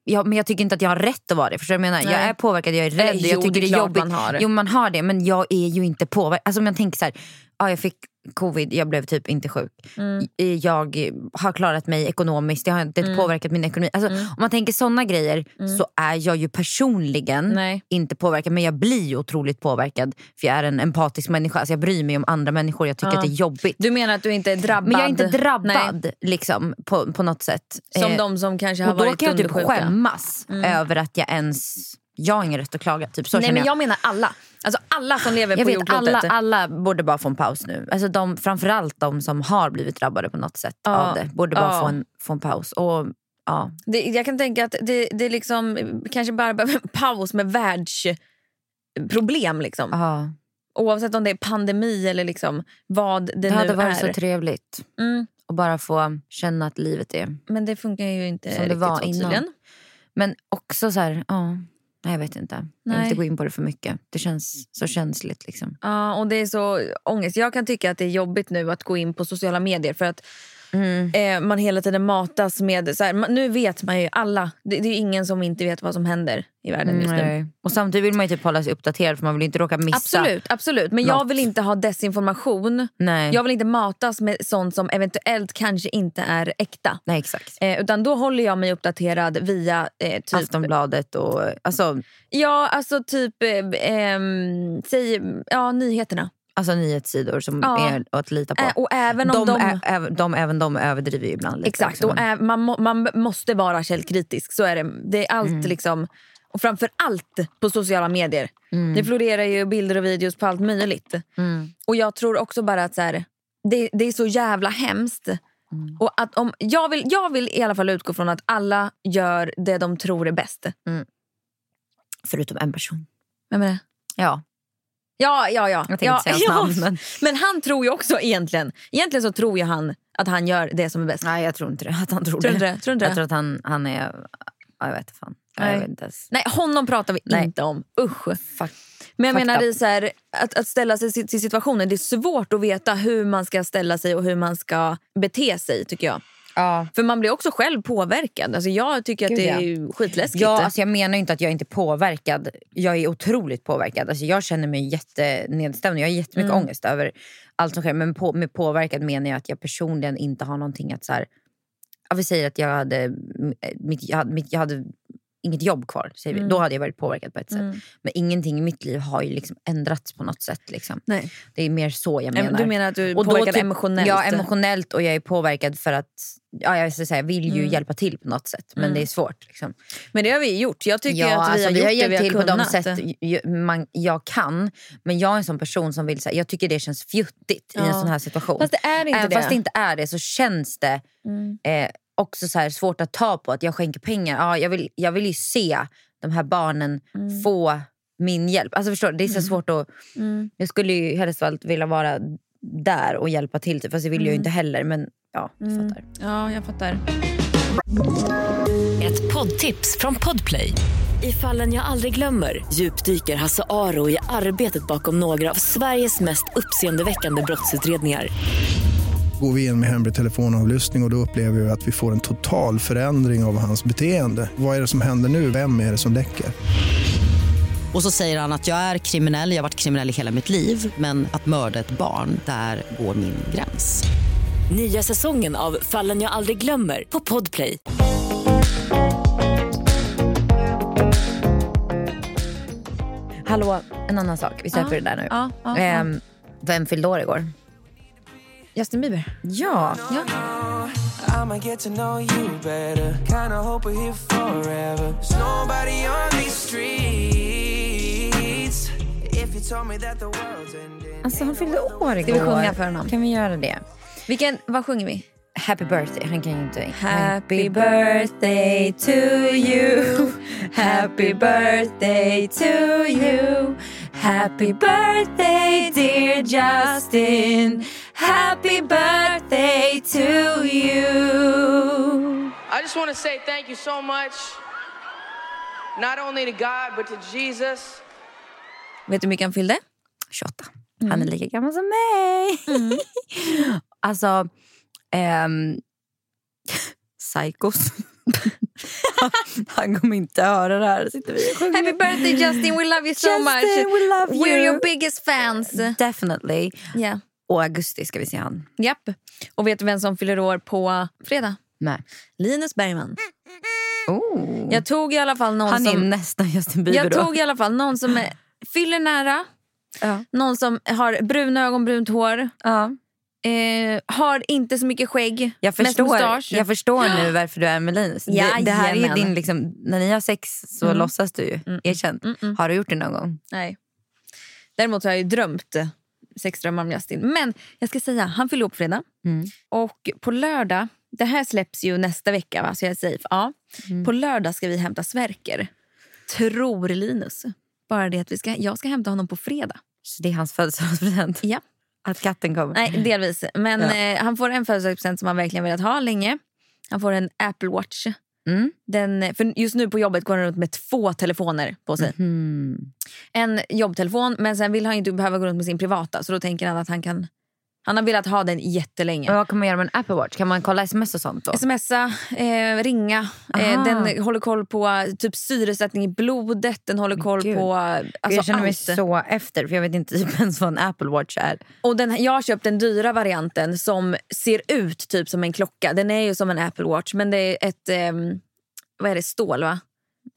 Ja, men jag tycker inte att jag har rätt att vara det. Förstår du vad jag menar? Jag är påverkad, jag är rädd, Eller, jo, jag tycker det är det är jobbigt. man har. Jo man har det men jag är ju inte påverkad. Alltså om jag tänker så här, ja, jag fick covid, jag blev typ inte sjuk. Mm. Jag har klarat mig ekonomiskt, jag har inte påverkat min ekonomi. Alltså, Om man tänker såna grejer så är jag ju personligen Mm. Nej. inte påverkad men jag blir otroligt påverkad. För jag är en empatisk människa, alltså jag bryr mig om andra människor, jag tycker Ja. att det är jobbigt. Du menar att du inte är drabbad? Men jag är inte Nej. drabbad liksom, på, på något sätt. Som Eh, de som kanske har och då varit kan jag typ skämmas över att jag ens... Jag har ingen rätt att klaga. Typ, så Nej men jag. jag menar alla. Alltså alla som lever jag på vet, jordklotet. alla, alla borde bara få en paus nu. Alltså de, framförallt de som har blivit drabbade på något sätt Ja. av det. Borde bara Ja. få, en, få en paus. Och, ja. Det, jag kan tänka att det, det liksom, kanske bara behöver en paus med världsproblem. Liksom. Ja. Oavsett om det är pandemi eller liksom vad det, Det nu hade varit är. så trevligt. Mm. att bara få känna att livet är... Men det funkar ju inte Som det riktigt var så innan. tydligen. Men också så här, ja. Nej, jag vet inte. Jag vill Nej. inte gå in på det för mycket. Det känns så känsligt liksom. Ja, och det är så ångest. Jag kan tycka att det är jobbigt nu att gå in på sociala medier för att Mm. eh, man hela tiden matas med... Så här, man, nu vet man ju alla. Det, det är ingen som inte vet vad som händer i världen just nu. Nej. Och samtidigt vill man ju typ hålla sig uppdaterad för man vill inte råka missa. Absolut, absolut. Men jag något. vill inte ha desinformation. Nej. Jag vill inte matas med sånt som eventuellt kanske inte är äkta. Nej exakt. Eh, utan då håller jag mig uppdaterad via eh, typ... Aftonbladet och alltså, Ja, alltså typ... Eh, ehm, säg, ja, nyheterna. Alltså nyhetssidor som Ja. är att lita på. Ä- och även om de, de... Ä, de, även de överdriver ju ibland lite. Exakt, och ä- man, må, man måste vara källkritisk. Så är det. Det är allt Mm. liksom... Och framför allt på sociala medier. Mm. Det florerar ju bilder och videos på allt möjligt. Mm. Och jag tror också bara att så här, det, det är så jävla hemskt. Mm. Och att om, jag, vill, jag vill i alla fall utgå från att alla gör det de tror är bäst. Förutom en person. Vem är det? Ja, Ja, ja, ja. jag ja, säga hans namn. Men... Men han tror ju också egentligen, egentligen så tror ju han att han gör det som är bäst. Nej jag tror inte det. Att han tror, Tror det. det? Tror inte Jag tror att han, han är... Ja, jag vet inte fan. Ja, Nej. Vet inte. Nej, honom pratar vi Nej. inte om. Usch. Fuck. Men jag menar up. så här, att, att ställa sig till situationen. Det är svårt att veta hur man ska ställa sig och hur man ska bete sig tycker jag. Ja. För man blir också själv påverkad. Alltså jag tycker att Gud, det är ja. skitläskigt. Ja, alltså jag menar inte att jag inte är påverkad. Jag är otroligt påverkad. Alltså jag känner mig jättenedstämd. Jag har jättemycket Mm. ångest över allt som sker. Men på, med påverkad menar jag att jag personligen inte har någonting att... så här, vi säger att jag hade, mitt, jag hade, mitt, jag hade inget jobb kvar. Säger vi. Då hade jag varit påverkad på ett sätt. Men ingenting i mitt liv har ju liksom ändrats på något sätt. Liksom. Nej. Det är mer så jag menar. Du menar att du är Och då påverkad typ- emotionellt? Ja, emotionellt och jag är påverkad för att ja, jag, säga, jag vill ju hjälpa till på något sätt. Men det är svårt. Liksom. Men det har vi gjort. Jag tycker Ja, att vi alltså, har vi gjort har det hjälpt vi har till på de kunnat. sätt man, jag kan. Men jag är en sån person som vill säga, jag tycker det känns fjuttigt i en Ja. sån här situation. Fast det är inte Även det. fast det inte är det så känns det Mm. eh, också så här svårt att ta på att jag skänker pengar. Ja, jag, vill, jag vill ju se de här barnen Mm. få min hjälp. Alltså förstår du? Det är så svårt att... Mm. Jag skulle ju helst av allt vilja vara där och hjälpa till. Typ. Fast det vill jag ju inte heller. Men ja, du Mm. fattar. Ja, jag fattar. Ett poddtips från Podplay. I fallen jag aldrig glömmer djupdyker Hasse Aro i arbetet bakom några av Sveriges mest uppseendeväckande brottsutredningar. Går vi in med hemlig telefonavlyssning och, och då upplever vi att vi får en total förändring av hans beteende. Vad är det som händer nu? Vem är det som läcker? Och så säger han att jag är kriminell, jag har varit kriminell i hela mitt liv men att mörda ett barn, där går min gräns. Nya säsongen av Fallen jag aldrig glömmer på Podplay. Hallå, en annan sak. Vi släpper det där nu. Ja, ja. Ehm, vem fyllde år igår? Justin Bieber. Ja. Ja. I'ma get to know you better. Kinda hope we're here forever. There's nobody on these streets. If you told me that the world's ending. Alltså han fyllde år igår. Ska vi sjunga för honom? Kan vi göra det? Vilken, vad sjunger vi? Happy birthday. Han kan ju inte... Happy birthday to you Happy birthday to you Happy birthday dear Justin Happy birthday to you I just want to say thank you so much, not only to God, but to Jesus. Vet du hur mycket han fyllde? 28. Han är mm. lika gammal som mig. Mm. alltså, ehm, psykos. Han kommer inte höra det här. Sitter vi. Happy birthday Justin, we love you so Justin, much we love We're you. your biggest fans Definitely. yeah. Och augusti ska vi se han. Japp. Och vet du vem som fyller år på fredag? Nej. Linus Bergman. Oh. Jag tog i alla fall någon han är som... nästan Justin Bieber Jag då. tog i alla fall någon som är, fyller nära, Ja. någon som har bruna ögon, brunt hår, Ja. Eh, har inte så mycket skägg, Jag förstår, jag förstår nu varför du är med Linus. Det, det här är din, liksom, när ni har sex så låtsas du ju. Erkänn. Mm, mm. Har du gjort det någon gång? Nej. Däremot har jag ju drömt sexdrömmar om Justin. Men jag ska säga, han fyller på fredag. Mm. Och på lördag, det här släpps ju nästa vecka va? så jag säger ja. Mm. På lördag ska vi hämta Sverker. Tror Linus. Bara det att vi ska, jag ska hämta honom på fredag. Så det är hans födelsedagspresent? Ja. Att katten kommer? Nej, delvis. Men Ja. eh, han får en födelsedagspresent som han verkligen velat ha länge. Han får en Apple Watch. Mm. Den, för just nu på jobbet går han runt med två telefoner på sig. Hmm. En jobbtelefon, men sen vill han inte behöva gå runt med sin privata. Så då tänker han att han kan... Han har velat ha den jättelänge. Men vad kan man göra med en Apple Watch? Kan man kolla sms och sånt då? Smsa, eh, ringa. Eh, den håller koll på eh, typ syresättning i blodet. Den håller koll Gud. på eh, alltså, jag känner mig allt. så efter för jag vet inte typ ens vad en Apple Watch är. Och den, jag har köpt den dyra varianten som ser ut typ som en klocka. Den är ju som en Apple Watch men det är ett ehm, vad är det, stål va?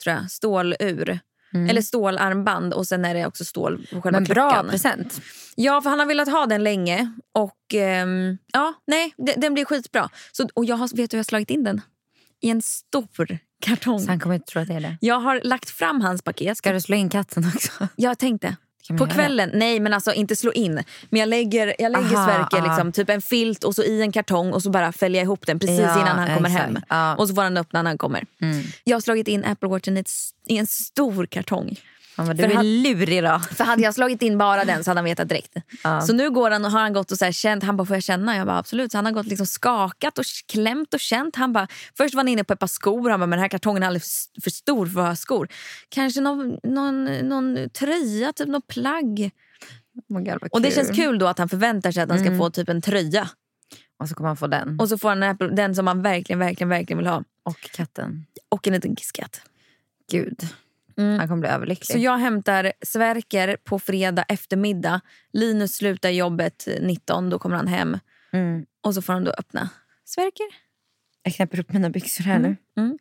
Tror jag. Stålur. Eller stålarmband och sen är det också stål på själva Men bra klockan. present. Ja, för han har velat ha den länge. Och ehm, ja, nej, de- den blir skitbra. Så, och jag har, vet du, jag har slagit in den i en stor kartong. Så han kommer inte tro att det är det. Jag har lagt fram hans paket. Ska du slå in katten också? Jag tänkte. På kvällen, nej men alltså inte slå in. Men jag lägger, jag lägger Aha, Sverker aha. liksom, typ en filt och så i en kartong och så bara fäller jag ihop den precis Ja, innan han kommer exakt. hem. Ja. Och så får han öppna när han kommer. Mm. Jag har slagit in Apple Watchen i, ett, i en stor kartong. Vad du För är han- lurig då. För hade jag slagit in bara den så hade han vetat direkt. Ja. Så nu går han och har han gått och så här känt, han bara får jag känna? Jag bara absolut. Så han har gått liksom skakat och klämt och känt. Han bara, först var han inne på ett par skor, han bara men den här kartongen är alldeles för stor för att ha skor. Kanske någon, någon, någon tröja, typ någon plagg. Oh God, Och det känns kul då att han förväntar sig att han ska Mm. få typ en tröja. Och så kommer han få den. Och så får han den som han verkligen, verkligen, verkligen vill ha. Och katten. Och en liten kisskatt. Gud. Mm. Han kommer bli överlycklig. Så jag hämtar Sverker på fredag eftermiddag. Linus slutar jobbet 19, då kommer han hem. mm. Och så får han då öppna Sverker. Jag knäpper upp mina byxor här nu. Mm.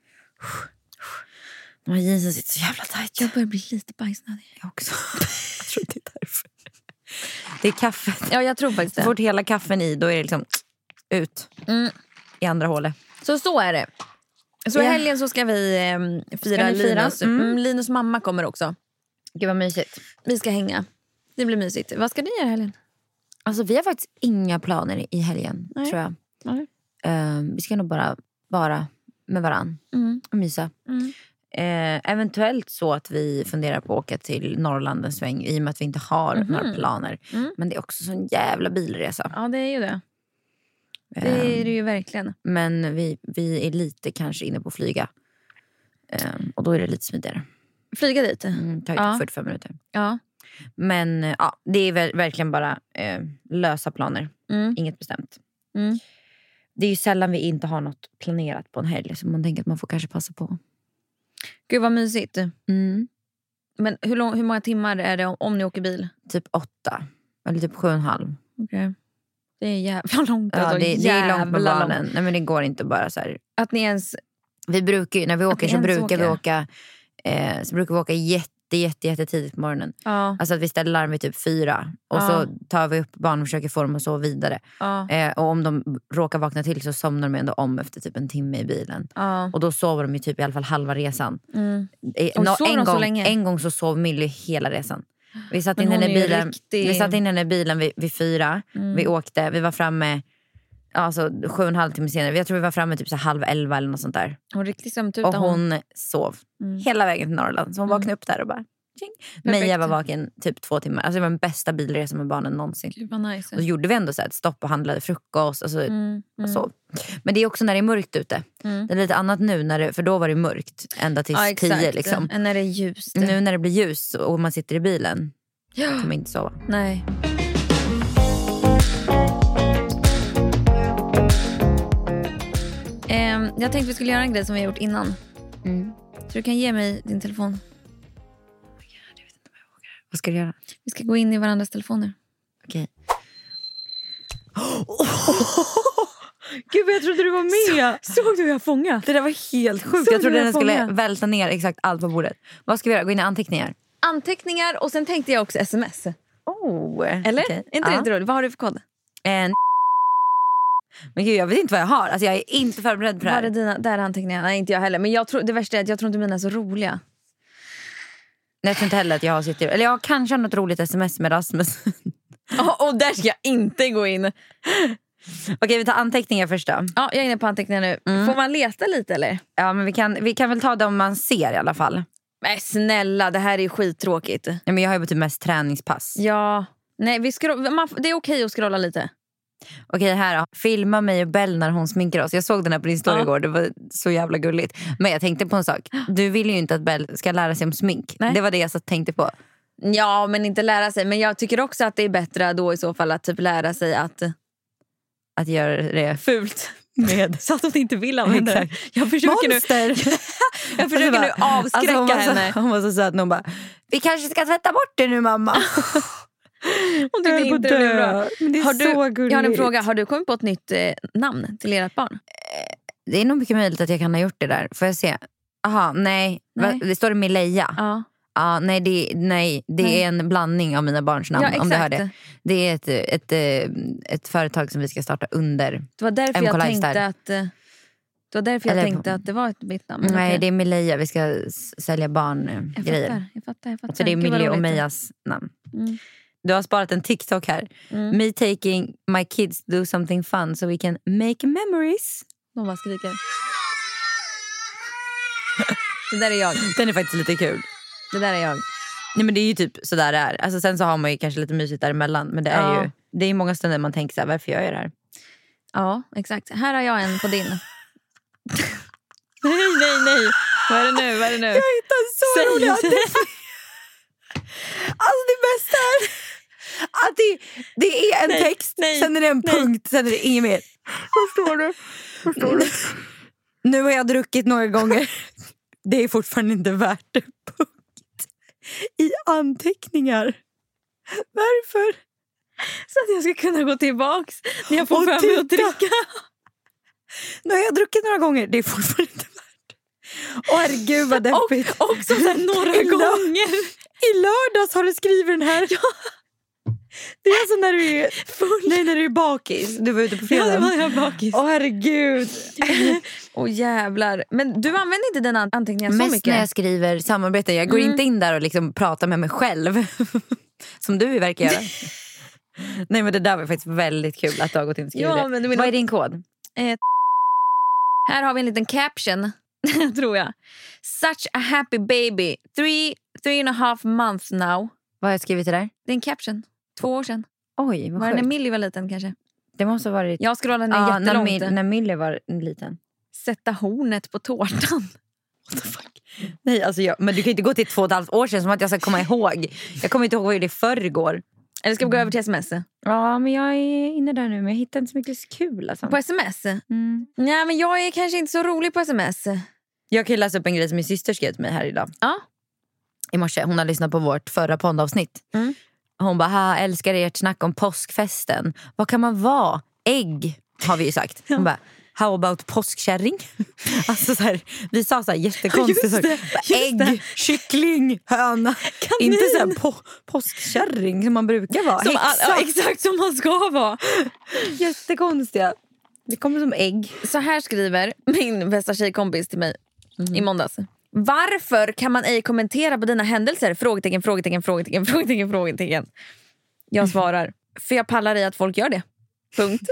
Och jeansen sitter så jävla tajt. Jag börjar bli lite bajsnödig. Jag också. jag tror det är därför. Det är kaffet. Ja, jag tror faktiskt Så det. fort hela kaffen i, då är det liksom ut Mm. i andra hålet. Så så är det. Så i Ja. helgen så ska vi eh, fira ni fira? Linus. Mm. Mm. Linus mamma kommer också. Gud vad mysigt. Vi ska hänga. Det blir mysigt. Vad ska ni göra i helgen? Alltså vi har faktiskt inga planer i helgen, Nej. tror jag. Nej. Eh, vi ska nog bara vara med varann Mm. och mysa. Mm. Eh, eventuellt så att vi funderar på att åka till Norrland en sväng i och med att vi inte har Mhm. några planer. Mm. Men det är också en jävla bilresa. Ja, det är ju det. Det är det ju verkligen. Men vi, vi är lite kanske inne på att flyga. Eh, och då är det lite smidigare. Flyga dit. Mm, tar ju Ja. 45 minuter. Ja. Men eh, ja, det är ver- verkligen bara eh, lösa planer. Mm. Inget bestämt. Mm. Det är ju sällan vi inte har något planerat på en helg. Så man tänker att man får kanske passa på. Gud vad mysigt. Mm. Men hur, lång, hur många timmar är det om, om ni åker bil? Typ åtta. Eller typ sju och en halv. Okay. Det är jävla långt. Ja, det, det är långt med barnen. Nej, men det går inte bara så här. Att ni ens... Vi brukar när vi åker så brukar vi åker. åka eh, så brukar vi åka jätte, jätte, jätte tidigt på morgonen. Ja, Alltså att vi ställer larm vid typ fyra. Och Ja. så tar vi upp barnen och försöker få dem att sova vidare. ja, Eh, och om de råkar vakna till så somnar de ändå om efter typ en timme i bilen. Och då sover de ju typ i alla fall halva resan. Mm. Eh, sover en, gång, en gång så sov Milly hela resan. Vi satt in hon henne i bilen, riktig- vi satt in henne i bilen vid, vid fyra. Mm. Vi åkte, vi var framme alltså, sju och en halv timme senare. Jag tror vi var framme typ så halv elva eller något sånt där. Hon riktigt sömntuta Och hon sov Mm. hela vägen till Norrland. Så hon vaknade upp där och bara... Tjing. Meja var vaken typ två timmar. Alltså det var den bästa bilresan med barnen någonsin. Gud nice. Och så gjorde vi ändå så ett stopp och handlade frukost. Alltså, Mm, och mm, sov. Men det är också när det är mörkt ute. mm. Det är lite annat nu, när det, för då var det mörkt ända till Ja, tio. Liksom. Än När det är ljust. Nu när det blir ljus och man sitter i bilen Ja. kan man inte sova. Nej. Ehm, jag tänkte vi skulle göra en grej som vi har gjort innan. Mm. Så du kan ge mig din telefon. Vad ska du göra? Vi ska gå in i varandras telefoner. Okej. Gud, jag trodde du var med! Så, såg du hur jag fångade? Det där var helt sjukt. Jag trodde den skulle välta ner exakt allt på bordet. Vad ska vi göra? Gå in i anteckningar? Anteckningar och sen tänkte jag också sms. Oh, Eller? okej. Är inte det Ja. lite roligt? Vad har du för kod? En... Men gud, jag vet inte vad jag har. Alltså, jag är inte förberedd på det Var här. är dina? Där är anteckningarna. Nej, inte jag heller. Men jag tror, det värsta är att jag tror inte mina är så roliga. Nej, Jag tror inte heller att jag har sitter... Eller jag har kanske något roligt sms med Rasmus. och där ska jag inte gå in. Okej, vi tar anteckningar först då. Ja, jag är inne på anteckningar nu. Mm. Får man leta lite eller? Ja, men vi kan, vi kan väl ta dem man ser i alla fall. Nej snälla, det här är ju skittråkigt. Ja, men jag har ju typ mest träningspass. Ja. Nej, vi scroll, man, det är okej att scrolla lite. Okej, här då. Filma mig och Bell när hon sminkar oss. Jag såg den här på din story Ja. igår. Det var så jävla gulligt. Men jag tänkte på en sak. Du vill ju inte att Bell ska lära sig om smink. Nej. Det var det jag så tänkte på. Ja, men inte lära sig. Men jag tycker också att det är bättre då i så fall att typ lära sig att... Att göra det Fult. Med. Så att hon inte vill använda det. Jag försöker nu, Monster! jag försöker nu avskräcka hon, var henne. Så, hon var så söt när hon bara, vi kanske ska tvätta bort det nu mamma. Hon tyckte inte det blev bra. Men det är Har så du, gulligt. jag har en fråga. Har du kommit på ett nytt eh, namn till ert barn? Det är nog mycket möjligt att jag kan ha gjort det där. Får jag se? Aha, nej. Va, Nej. det står det Mileia? Ja. Ja, nej, det, nej, det Nej. är en blandning av mina barns namn. Ja, om du hör det. det är ett, ett, ett, ett företag som vi ska starta under. Det var därför M. jag Lifestyle. tänkte att... eh, Det var därför jag Eller- tänkte att det var ett mitt namn. Nej, okej. det är Mileia. Vi ska sälja jag barngrejer. fattar, jag fattar. Jag fattar. Så det är Gud, vad Millie och. Mejas namn. Mm. Du har sparat en TikTok här. Mm. Me taking my kids do something fun so we can make memories. De bara skriker. Det där är jag. Den är faktiskt lite kul. Det där är jag. Nej, men det är ju typ sådär det är. Alltså, sen så har man ju kanske lite mysigt däremellan. Men det är Ja. ju det är många stunder man tänker så här, varför gör jag det här? Ja, exakt. Här har jag en på din. nej, nej, nej. Vad är det nu? Vad är det nu? Jag hittade så Säg, roliga säg. Alltså det bästa är att det, det är en Nej, text, nej, sen är det en nej. punkt, sen är det inget mer. Vad står det? Vad står det? Nu har jag druckit några gånger. Det är fortfarande inte värt en punkt i anteckningar. Varför? Så att jag ska kunna gå tillbaks när jag får Och för mig att dricka. Nu har jag druckit några gånger. Det är fortfarande inte värt. Åh herregud vad deppigt. Och också några gånger. I lördags har du skrivit den här. Det är alltså när du är full. Nej, när du är bakis. Du var ute på Ja, fredag. det var jag bakis. Åh herregud. Åh jävlar. Men du använder inte dina anteckningar så Mest mycket? när jag skriver samarbeten. Jag går Mm. inte in där och liksom pratar med mig själv. Som du verkar göra. Nej men det där var faktiskt väldigt kul att du har gått in och skrivit Ja, det. men du menar- Vad är din kod? Här har vi en liten caption, tror jag. Such a happy baby. Three, three and a half months now. Vad har jag skrivit det där? Det är en caption. Två år sedan. Oj vad Var det när. Millie var liten kanske? Det måste ha varit Jag scrollade ner ja, när, jättelångt. Mil- när Millie var liten. Sätta hornet på tårtan. Nej, alltså jag, men du kan ju inte gå till två och ett halvt år sedan som att jag ska komma ihåg. Jag kommer inte ihåg vad jag gjorde i förrgår. Eller ska vi gå över till sms? Ja, men jag är inne där nu men jag hittar inte så mycket kul. Alltså. På sms? Mm. Nej, men jag är kanske inte så rolig på sms. Jag kan ju läsa upp en grej som min syster skrev till mig här idag. Ja. I morse. Hon har lyssnat på vårt förra poddavsnitt. Mm. Hon bara, "Ha, älskar ert snack om påskfesten. Vad kan man vara? Ägg har vi ju sagt. Hon bara, how about påskkärring? alltså så här, vi sa så här jättekonstiga saker. Ägg, det. kyckling, höna. Inte så här på, påskkärring som man brukar vara. Som, ja, exakt som man ska vara. Jättekonstiga. Det kommer som ägg. Så här skriver min bästa tjejkompis till mig i måndags. Varför kan man ej kommentera på dina händelser? Frågetecken, frågetecken, frågetecken, frågetecken, frågetecken. Jag svarar, för jag pallar i att folk gör det. Punkt.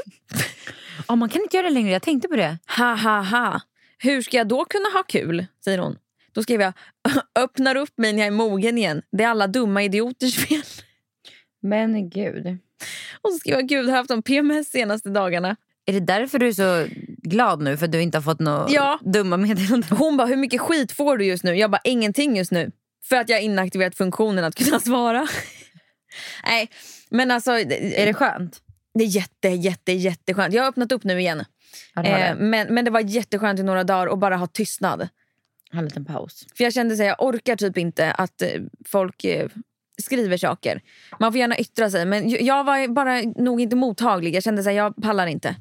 Ja, man kan inte göra det längre, jag tänkte på det. Ha ha ha. Hur ska jag då kunna ha kul? Säger hon. Då skriver jag, öppnar upp mig när jag är mogen igen. Det är alla dumma idioters fel. Men gud. Och så skriver jag, gud jag har haft en PMS senaste dagarna. Är det därför du är så glad nu? För att du inte har fått några Ja. dumma meddelanden? Hon bara, hur mycket skit får du just nu? Jag bara, ingenting just nu. För att jag har inaktiverat funktionen att kunna svara. Nej, men alltså. Är det skönt? Det är jätte, jätte, jätteskönt. Jag har öppnat upp nu igen. Ja, det Eh, det. men, men det var jätteskönt i några dagar att bara ha tystnad. Ha en liten paus. För jag kände att jag orkar typ inte att eh, folk eh, skriver saker. Man får gärna yttra sig men jag var bara nog inte mottaglig. Jag kände att jag pallar inte.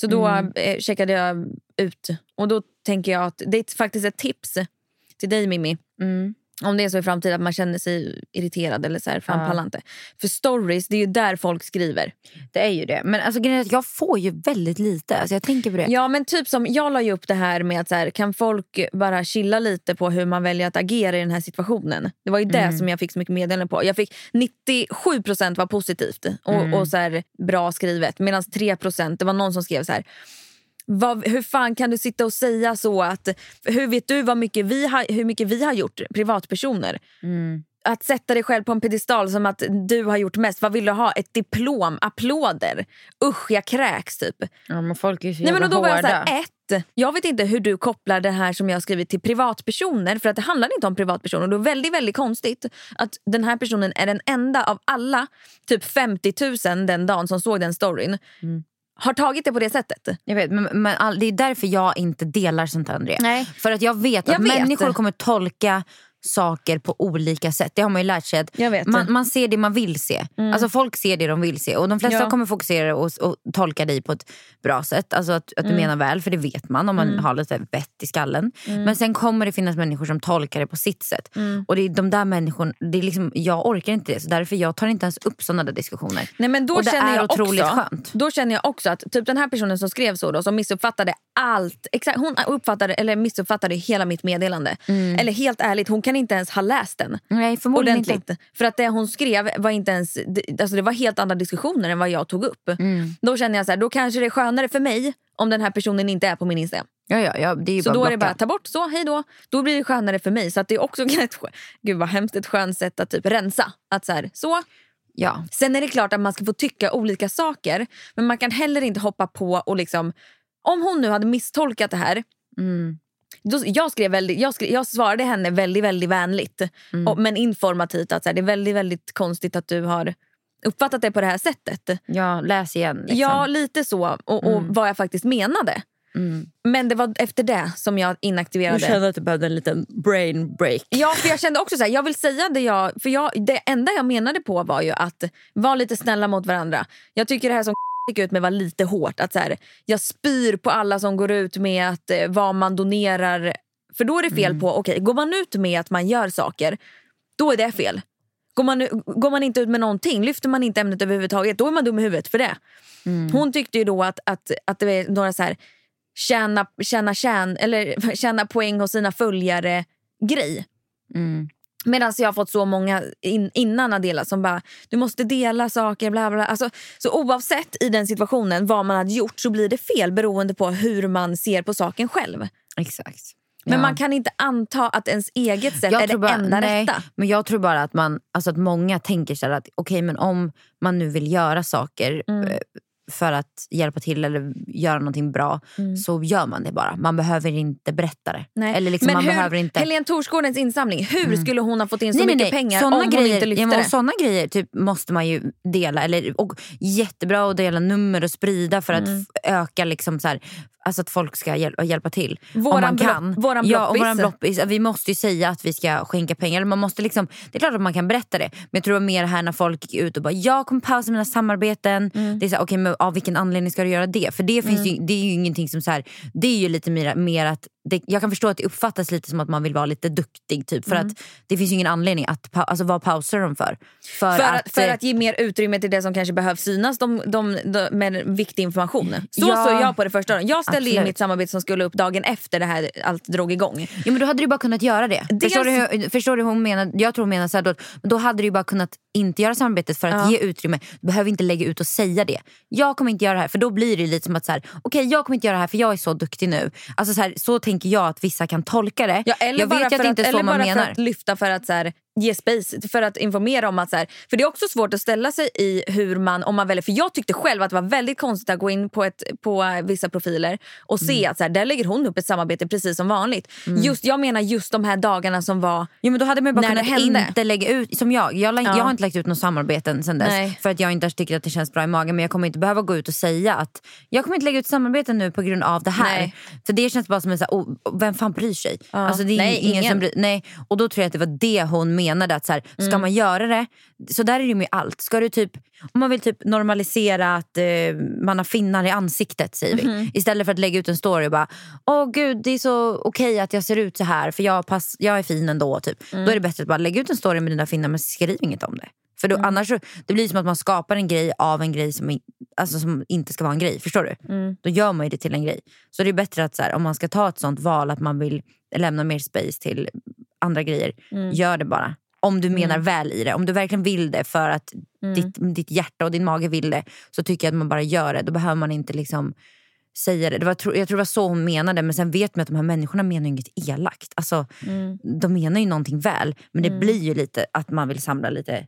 Så då Mm. eh, checkade jag ut. Och då tänker jag att det är faktiskt ett tips till dig Mimmi. Mm. Om det är så i framtiden att man känner sig irriterad eller så här, fan Ja. pallar inte. För stories, det är ju där folk skriver. Det är ju det. Men alltså, jag får ju väldigt lite. Alltså, jag tänker på det. Ja men typ som jag la ju upp det här med att så här, kan folk bara chilla lite på hur man väljer att agera i den här situationen. Det var ju det Mm. som jag fick så mycket meddelanden på. Jag fick 97% var positivt och, Mm. och så här, bra skrivet medan 3% det var någon som skrev så här vad, hur fan kan du sitta och säga så? att Hur vet du vad mycket vi har, hur mycket vi har gjort, privatpersoner? Mm. Att sätta dig själv på en pedestal som att du har gjort mest. Vad vill du ha? Ett diplom? Applåder? Usch, jag kräks typ. Ja, men folk är så Nej, men och då var jag så här, ett, jag vet inte hur du kopplar det här som jag har skrivit till privatpersoner för att det handlar inte om privatpersoner. Och det är väldigt, väldigt konstigt att den här personen är den enda av alla typ 50 000 den dagen som såg den storyn Mm. Har tagit det på det sättet. Jag vet, men, men all, det är därför jag inte delar sånt här Andrea. Nej. För att jag vet Jag att vet. människor kommer tolka saker på olika sätt. Det har man ju lärt sig. Att man, man ser det man vill se. Alltså Folk ser det de vill se. Och De flesta Ja. kommer fokusera och, och tolka dig på ett bra sätt. Alltså att, att du Mm. menar väl, för det vet man om man har lite vett i skallen. Mm. Men sen kommer det finnas människor som tolkar det på sitt sätt. Och det är de där människorna, det är liksom, jag orkar inte det. Så därför jag tar inte ens upp sådana där diskussioner. Nej, men då och det känner är jag otroligt också, skönt. Då känner jag också att typ den här personen som skrev så då, som missuppfattade allt. Exakt, hon uppfattade, eller missuppfattade hela mitt meddelande. Eller helt ärligt, hon kan inte ens ha läst den. Nej, ordentligt. inte. För att det hon skrev var inte ens, det, alltså det var helt andra diskussioner än vad jag tog upp. Mm. Då känner jag så här, då kanske det är skönare för mig om den här personen inte är på min Instagram. Ja, ja, ja, det är Så då är att det blocka. bara ta bort så, hej då. Då blir det skönare för mig. Så att det är också ett, gud vad hemskt, ett skönt sätt att typ rensa. Att så, här, så. Ja. Sen är det klart att man ska få tycka olika saker. Men man kan heller inte hoppa på och liksom, om hon nu hade misstolkat det här. Mm. Då, jag, skrev väldigt, jag, skrev, jag svarade henne väldigt väldigt vänligt Mm. och, men informativt. att så här, Det är väldigt väldigt konstigt att du har uppfattat det på det här sättet. Ja, läs igen. Liksom. Ja, lite så. Och, och Mm. vad jag faktiskt menade. Mm. Men det var efter det som jag inaktiverade. att du behövde en liten brain break. Ja, för jag kände också så här, jag vill säga det jag... För jag, det enda jag menade på var ju att vara lite snälla mot varandra. Jag tycker det här som gick ut med var lite hårt. Att så här, jag spyr på alla som går ut med att eh, vad man donerar För då är det fel Mm. på, okej går man ut med att man gör saker, då är det fel. Går man, går man inte ut med någonting, lyfter man inte ämnet överhuvudtaget, då är man dum i huvudet för det. Mm. Hon tyckte ju då att, att, att det var några så här tjäna, tjäna, tjän, eller tjäna poäng hos sina följare grej. Mm. Medan jag har fått så många in, innan Adela som bara du måste dela saker. Bla bla. Alltså, så oavsett i den situationen vad man hade gjort så blir det fel beroende på hur man ser på saken själv. Exakt. Men Ja. man kan inte anta att ens eget sätt är det bara, enda nej, rätta. Men jag tror bara att, man, alltså att många tänker så här att okej men om man nu vill göra saker Mm. För att hjälpa till eller göra någonting bra så gör man det bara. Man behöver inte berätta det. Mm. Nej. Eller liksom, Men man hur, behöver inte... Helene Torsgårdens insamling, hur skulle hon ha fått in så Nej, mycket nej. pengar Såna om hon grejer, inte lyfte ja, det? Såna grejer typ, måste man ju dela. Eller, och jättebra att dela nummer och sprida för att Mm. f- öka liksom så här, alltså att folk ska hjäl hjälpa till. Våran om man kan. våran ja, och våran bloppis. Vi måste ju säga att vi ska skänka pengar. Man måste liksom, det är klart att man kan berätta det. Men jag tror mer här när folk gick ut och bara jag kommer pausa mina samarbeten. Mm. Det är så här, okej, men av vilken anledning ska du göra det? För det, finns ju, det är ju ingenting som så här, det är ju lite mer, mer att det, jag kan förstå att det uppfattas lite som att man vill vara lite duktig. Typ, för Mm. att det finns ju ingen anledning att alltså, vad pausar de för? För, För att, för eh, att ge mer utrymme till det som kanske behövs synas de, de, de, med viktig information. Så Ja. såg jag på det första. Jag ställde in Absolut. mitt samarbete som skulle upp dagen efter det här allt drog igång. Ja, men då hade du bara kunnat göra det. Dels- Förstår, du, hur- förstår du hur hon menar? Jag tror hon menar så här, då, då hade du bara kunnat inte göra samarbetet för att Ja. ge utrymme. Du behöver inte lägga ut och säga det. Jag kommer inte göra det här för då blir det lite som att så här, okej jag kommer inte göra det här för jag är så duktig nu. Alltså så, här, så tänker jag att vissa kan tolka det. Ja, eller jag bara vet för att det inte är eller så man bara menar. för att lyfta för att så här, ge space, för att informera om att så här, för det är också svårt att ställa sig i hur man, om man väljer, för jag tyckte själv att det var väldigt konstigt att gå in på, ett, på vissa profiler och se Mm. att så här, där lägger hon upp ett samarbete precis som vanligt. Just, jag menar just de här dagarna som var Ja, men då hade man bara kunnat hände. inte lägga ut, som jag. Jag, la, Ja. jag har inte lagt ut några samarbeten sen dess. Nej. För att jag inte tycker att det känns bra i magen. Men jag kommer inte behöva gå ut och säga att jag kommer inte lägga ut samarbeten nu på grund av det här. Nej. För det känns bara som en så här, oh, vem fan bryr sig? Ja. Alltså, det är Nej, ingen, ingen. bryr, nej. Och då tror jag att det var det hon menade. Att så här, ska Mm. man göra det, så där är det med allt. Ska du typ, om man vill typ normalisera att eh, man har finnar i ansiktet säger vi. Mhm. Istället för att lägga ut en story och bara, åh gud det är så okej att jag ser ut så här för jag, pass, jag är fin ändå. Typ. Mm. Då är det bättre att bara lägga ut en story med dina finnar men skriv inget om det. För Mm. då, annars så, det blir som att man skapar en grej av en grej som, alltså, som inte ska vara en grej. Förstår du? Mm. Då gör man ju det till en grej. Så det är bättre att så här, om man ska ta ett sånt val att man vill lämna mer space till andra grejer. Mm. Gör det bara. Om du menar väl i det. Om du verkligen vill det för att Mm. ditt, ditt hjärta och din mage vill det. Så tycker jag att man bara gör det. Då behöver man inte liksom säga det. det var, jag tror det var så hon menade. Men sen vet man att de här människorna menar inget elakt. Alltså, Mm. De menar ju någonting väl. Men det blir ju lite att man vill samla lite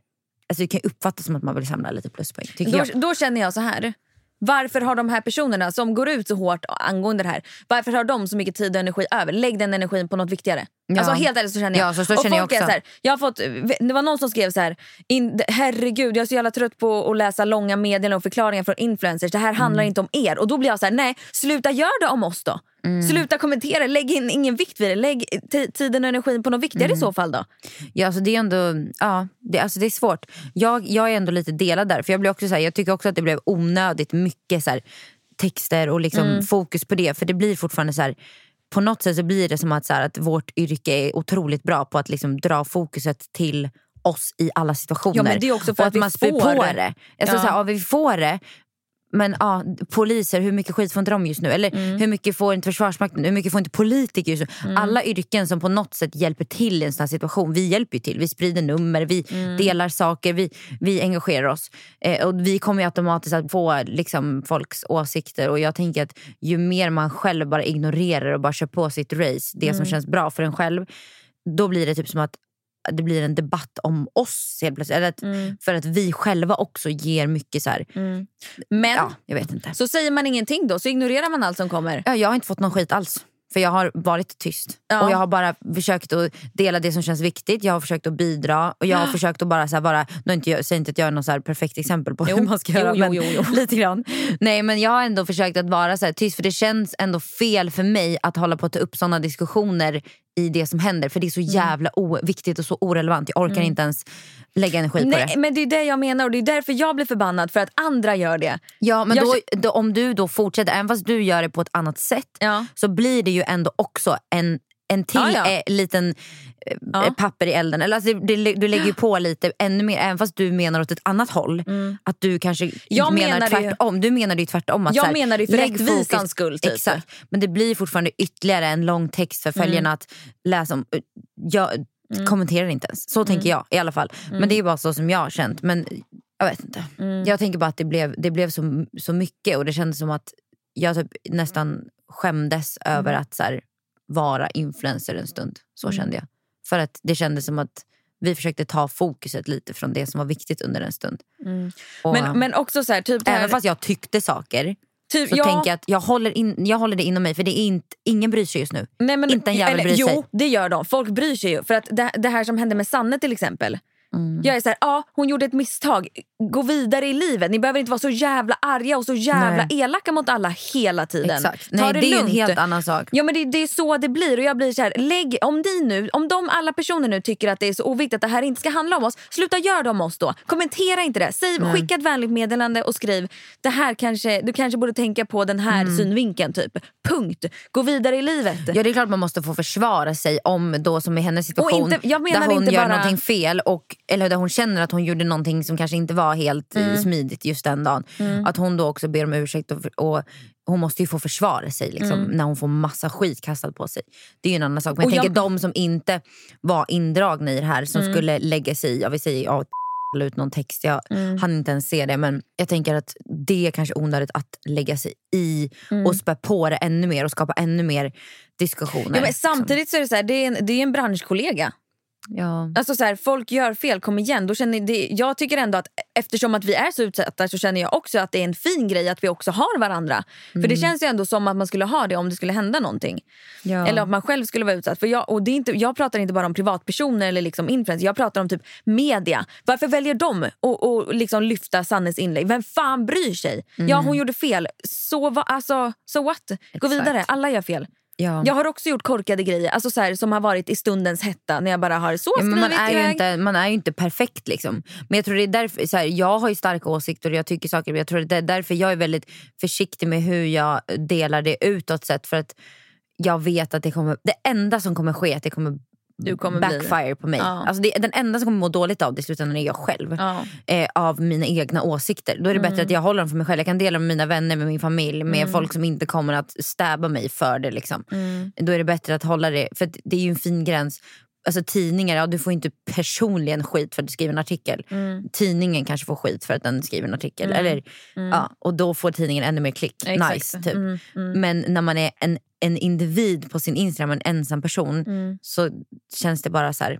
Alltså det kan uppfattas som att man vill samla lite pluspoäng. Då, då känner jag så här. Varför har de här personerna som går ut så hårt angående det här, varför har de så mycket tid och energi över? Lägg den energin på något viktigare. Ja. Alltså helt ärligt så känner jag. Ja, så- så känner jag också. Så här, jag har fått, det var någon som skrev så här, in, herregud jag är så jävla trött på att läsa långa meddelanden och förklaringar från influencers. Det här handlar Mm. inte om er. Och då blir jag så här, nej sluta gör det om oss då. Mm. Sluta kommentera, lägg in ingen vikt vid det. Lägg ti- tiden och energin på något viktigare Mm. i så fall då. Ja, alltså det är ändå ja, det, alltså det är svårt. Jag, jag är ändå lite delad där. För jag, blir också så här, jag tycker också att det blev onödigt mycket så här, texter och liksom Mm. fokus på det. För det blir fortfarande så här, på något sätt så blir det som att, så här, att vårt yrke är otroligt bra på att liksom dra fokuset till oss i alla situationer. Ja, men det är också för och att vi man spyr får på det. det. Alltså, Ja. så här, ja, vi får det. Men ja, poliser, hur mycket skit får inte de just nu? Eller Mm. hur mycket får inte Försvarsmakten? Hur mycket får inte politiker just nu? Alla yrken som på något sätt hjälper till i en sån här situation. Vi hjälper ju till. Vi sprider nummer, vi Mm. delar saker, vi, vi engagerar oss. Eh, och vi kommer automatiskt att få liksom, folks åsikter. Och jag tänker att ju mer man själv bara ignorerar och bara kör på sitt race, det som Mm. känns bra för en själv. Då blir det typ som att det blir en debatt om oss helt plötsligt. Eller att, Mm. För att vi själva också ger mycket så här, Men ja, jag vet inte. så säger man ingenting då, så ignorerar man allt som kommer. Ja, jag har inte fått någon skit alls. För jag har varit tyst. Ja. Och jag har bara försökt att dela det som känns viktigt. Jag har försökt att bidra. Och jag har försökt att bara, så här, bara nu inte jag, säger inte att jag är något så perfekt exempel på Jo. hur man ska Jo, göra. jo, men. Lite grann. Nej men jag har ändå försökt att vara så här tyst. För det känns ändå fel för mig att hålla på att ta upp såna diskussioner i det som händer. För det är så jävla oviktigt och så orelevant. Jag orkar inte ens lägga energi på Nej, det. men det är det jag menar och det är därför jag blir förbannad för att andra gör det. Ja men Jag då, då, om du då fortsätter, även fast du gör det på ett annat sätt Ja. så blir det ju ändå också en en till Ja, ja. eh, liten eh, papper i elden. Eller alltså, det, det, du lägger ju på lite ännu mer, även fast du menar åt ett annat håll. Att du kanske Mm. Jag menar menade ju- tvärtom. Du menar ju tvärtom. Att Jag här, menade ju för rättvisans skull, typ. Exakt. Men det blir fortfarande ytterligare en lång text för följarna att läsa om. Jag kommenterar inte ens. Så tänker jag i alla fall. Men det är bara så som jag har känt. Men jag vet inte. Jag tänker bara att det blev, det blev så, så mycket och det kändes som att jag typ nästan skämdes över att så här, vara influencer en stund. Så kände jag. För att det kändes som att vi försökte ta fokuset lite från det som var viktigt under en stund. Och, Men, men också så här, typ här, även fast jag tyckte saker typ, så ja, tänker jag att jag håller, in, jag håller det inom mig för det är inte, ingen bryr sig just nu. nej, men, inte en jävel eller, bryr sig. Jo, det gör de. Folk bryr sig ju. För att det, det här som hände med Sanne till exempel. Mm. Jag är så här, ja hon gjorde ett misstag. Gå vidare i livet. Ni behöver inte vara så jävla arga och så jävla Nej. elaka mot alla hela tiden. Exakt. Ta Nej, det, det är ju en lugnt. helt annan sak. Ja men det, det är så det blir och jag blir så här, lägg, om ni nu, om de alla personer nu tycker att det är så oviktigt att det här inte ska handla om oss, sluta gör det om oss då. Kommentera inte det. Säg, skicka ett vänligt meddelande och skriv, det här kanske, du kanske borde tänka på den här Mm. synvinkeln typ. Punkt. Gå vidare i livet. Ja det är klart man måste få försvara sig om då som i hennes situation inte- jag menar där hon inte gör bara- någonting fel och, eller där hon känner att hon gjorde någonting som kanske inte var helt Mm. eh, smidigt just den dagen. Att hon då också ber om ursäkt och, och hon måste ju få försvara sig liksom, när hon får massa skit kastad på sig. Det är ju en annan sak. Men jag Mm. Jag- tänker de som inte var indragna i det här som Mm. skulle lägga sig i, ja, vi säger ja, ut någon text, jag Mm. hann inte ens se det men jag tänker att det är kanske onödigt att lägga sig i Mm. och spä på det ännu mer och skapa ännu mer diskussioner. Ja, men samtidigt så är det så här, det är en, det är en branschkollega. Ja. Alltså så här, folk gör fel, kom igen. Då känner det, jag tycker ändå att eftersom att vi är så utsatta så känner jag också att det är en fin grej att vi också har varandra. För det känns ju ändå som att man skulle ha det om det skulle hända någonting. Ja. Eller att man själv skulle vara utsatt. För jag, och det är inte, jag pratar inte bara om privatpersoner eller liksom influencers. Jag pratar om typ media. Varför väljer de att och liksom lyfta Sannes inlägg? Vem fan bryr sig? Ja hon gjorde fel. Så va, alltså, so what? Gå Exakt. vidare. Alla gör fel. Ja. Jag har också gjort korkade grejer alltså så här, som har varit i stundens hetta när jag bara har så Ja, men man, är ju inte, man är ju inte perfekt. Liksom. Men jag tror det är därför, så här, jag har ju starka åsikter och jag tycker saker. Men jag tror det är därför jag är väldigt försiktig med hur jag delar det utåt sett. För att jag vet att det kommer, det enda som kommer ske är att det kommer, Du kommer bli- backfire på mig. Ja. Alltså det, den enda som kommer må dåligt av det i slutändan är jag själv. Ja. Eh, av mina egna åsikter. Då är det bättre Mm. att jag håller dem för mig själv. Jag kan dela med mina vänner, med min familj, med folk som inte kommer att stäba mig för det. Liksom. Mm. Då är det bättre att hålla det, för det är ju en fin gräns. Alltså tidningar, ja, du får inte personligen skit för att du skriver en artikel. Mm. Tidningen kanske får skit för att den skriver en artikel. Eller, Ja, och då får tidningen ännu mer klick. Exakt. Nice, typ. Mm, Men när man är en, en individ på sin Instagram, en ensam person, Mm. så känns det bara så här.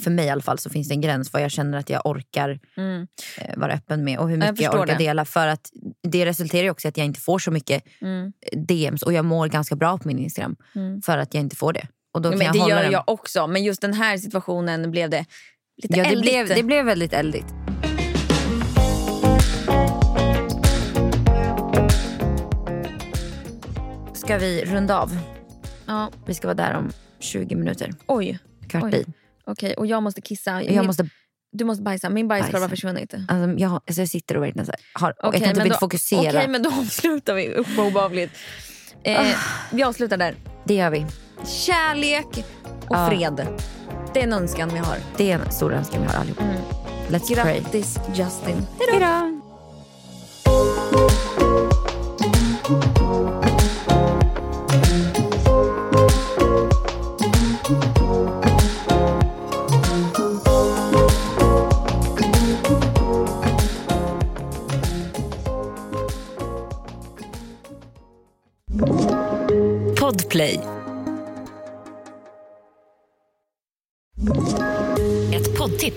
För mig i alla fall så finns det en gräns vad jag känner att jag orkar Mm. eh, vara öppen med och hur Jag mycket jag, förstår orkar det. dela. För att det resulterar också i att jag inte får så mycket Mm. DMs och jag mår ganska bra på min Instagram för att jag inte får det. Och då kan men jag det hålla gör den. jag också. Men just den här situationen blev det lite Ja, det, eldigt. blev, det blev väldigt eldigt. Ska vi runda av? Ja. Vi ska vara där om 20 minuter. Oj. Kvart Oj. i. Okej, och jag måste kissa. Jag, måste, Du måste bajsa. Min bajskorv har försvunnit. alltså, jag, alltså, jag sitter och verkligen så här, har, Okej, jag kan typ inte fokusera. Okej, men då avslutar vi. Usch vad obehagligt. Eh, vi avslutar där. Det gör vi. Kärlek och Ja. fred. Det är en önskan vi har. Det är en stor önskan vi har allihop. Let's pray. Grattis Justin. Hejdå. Podplay.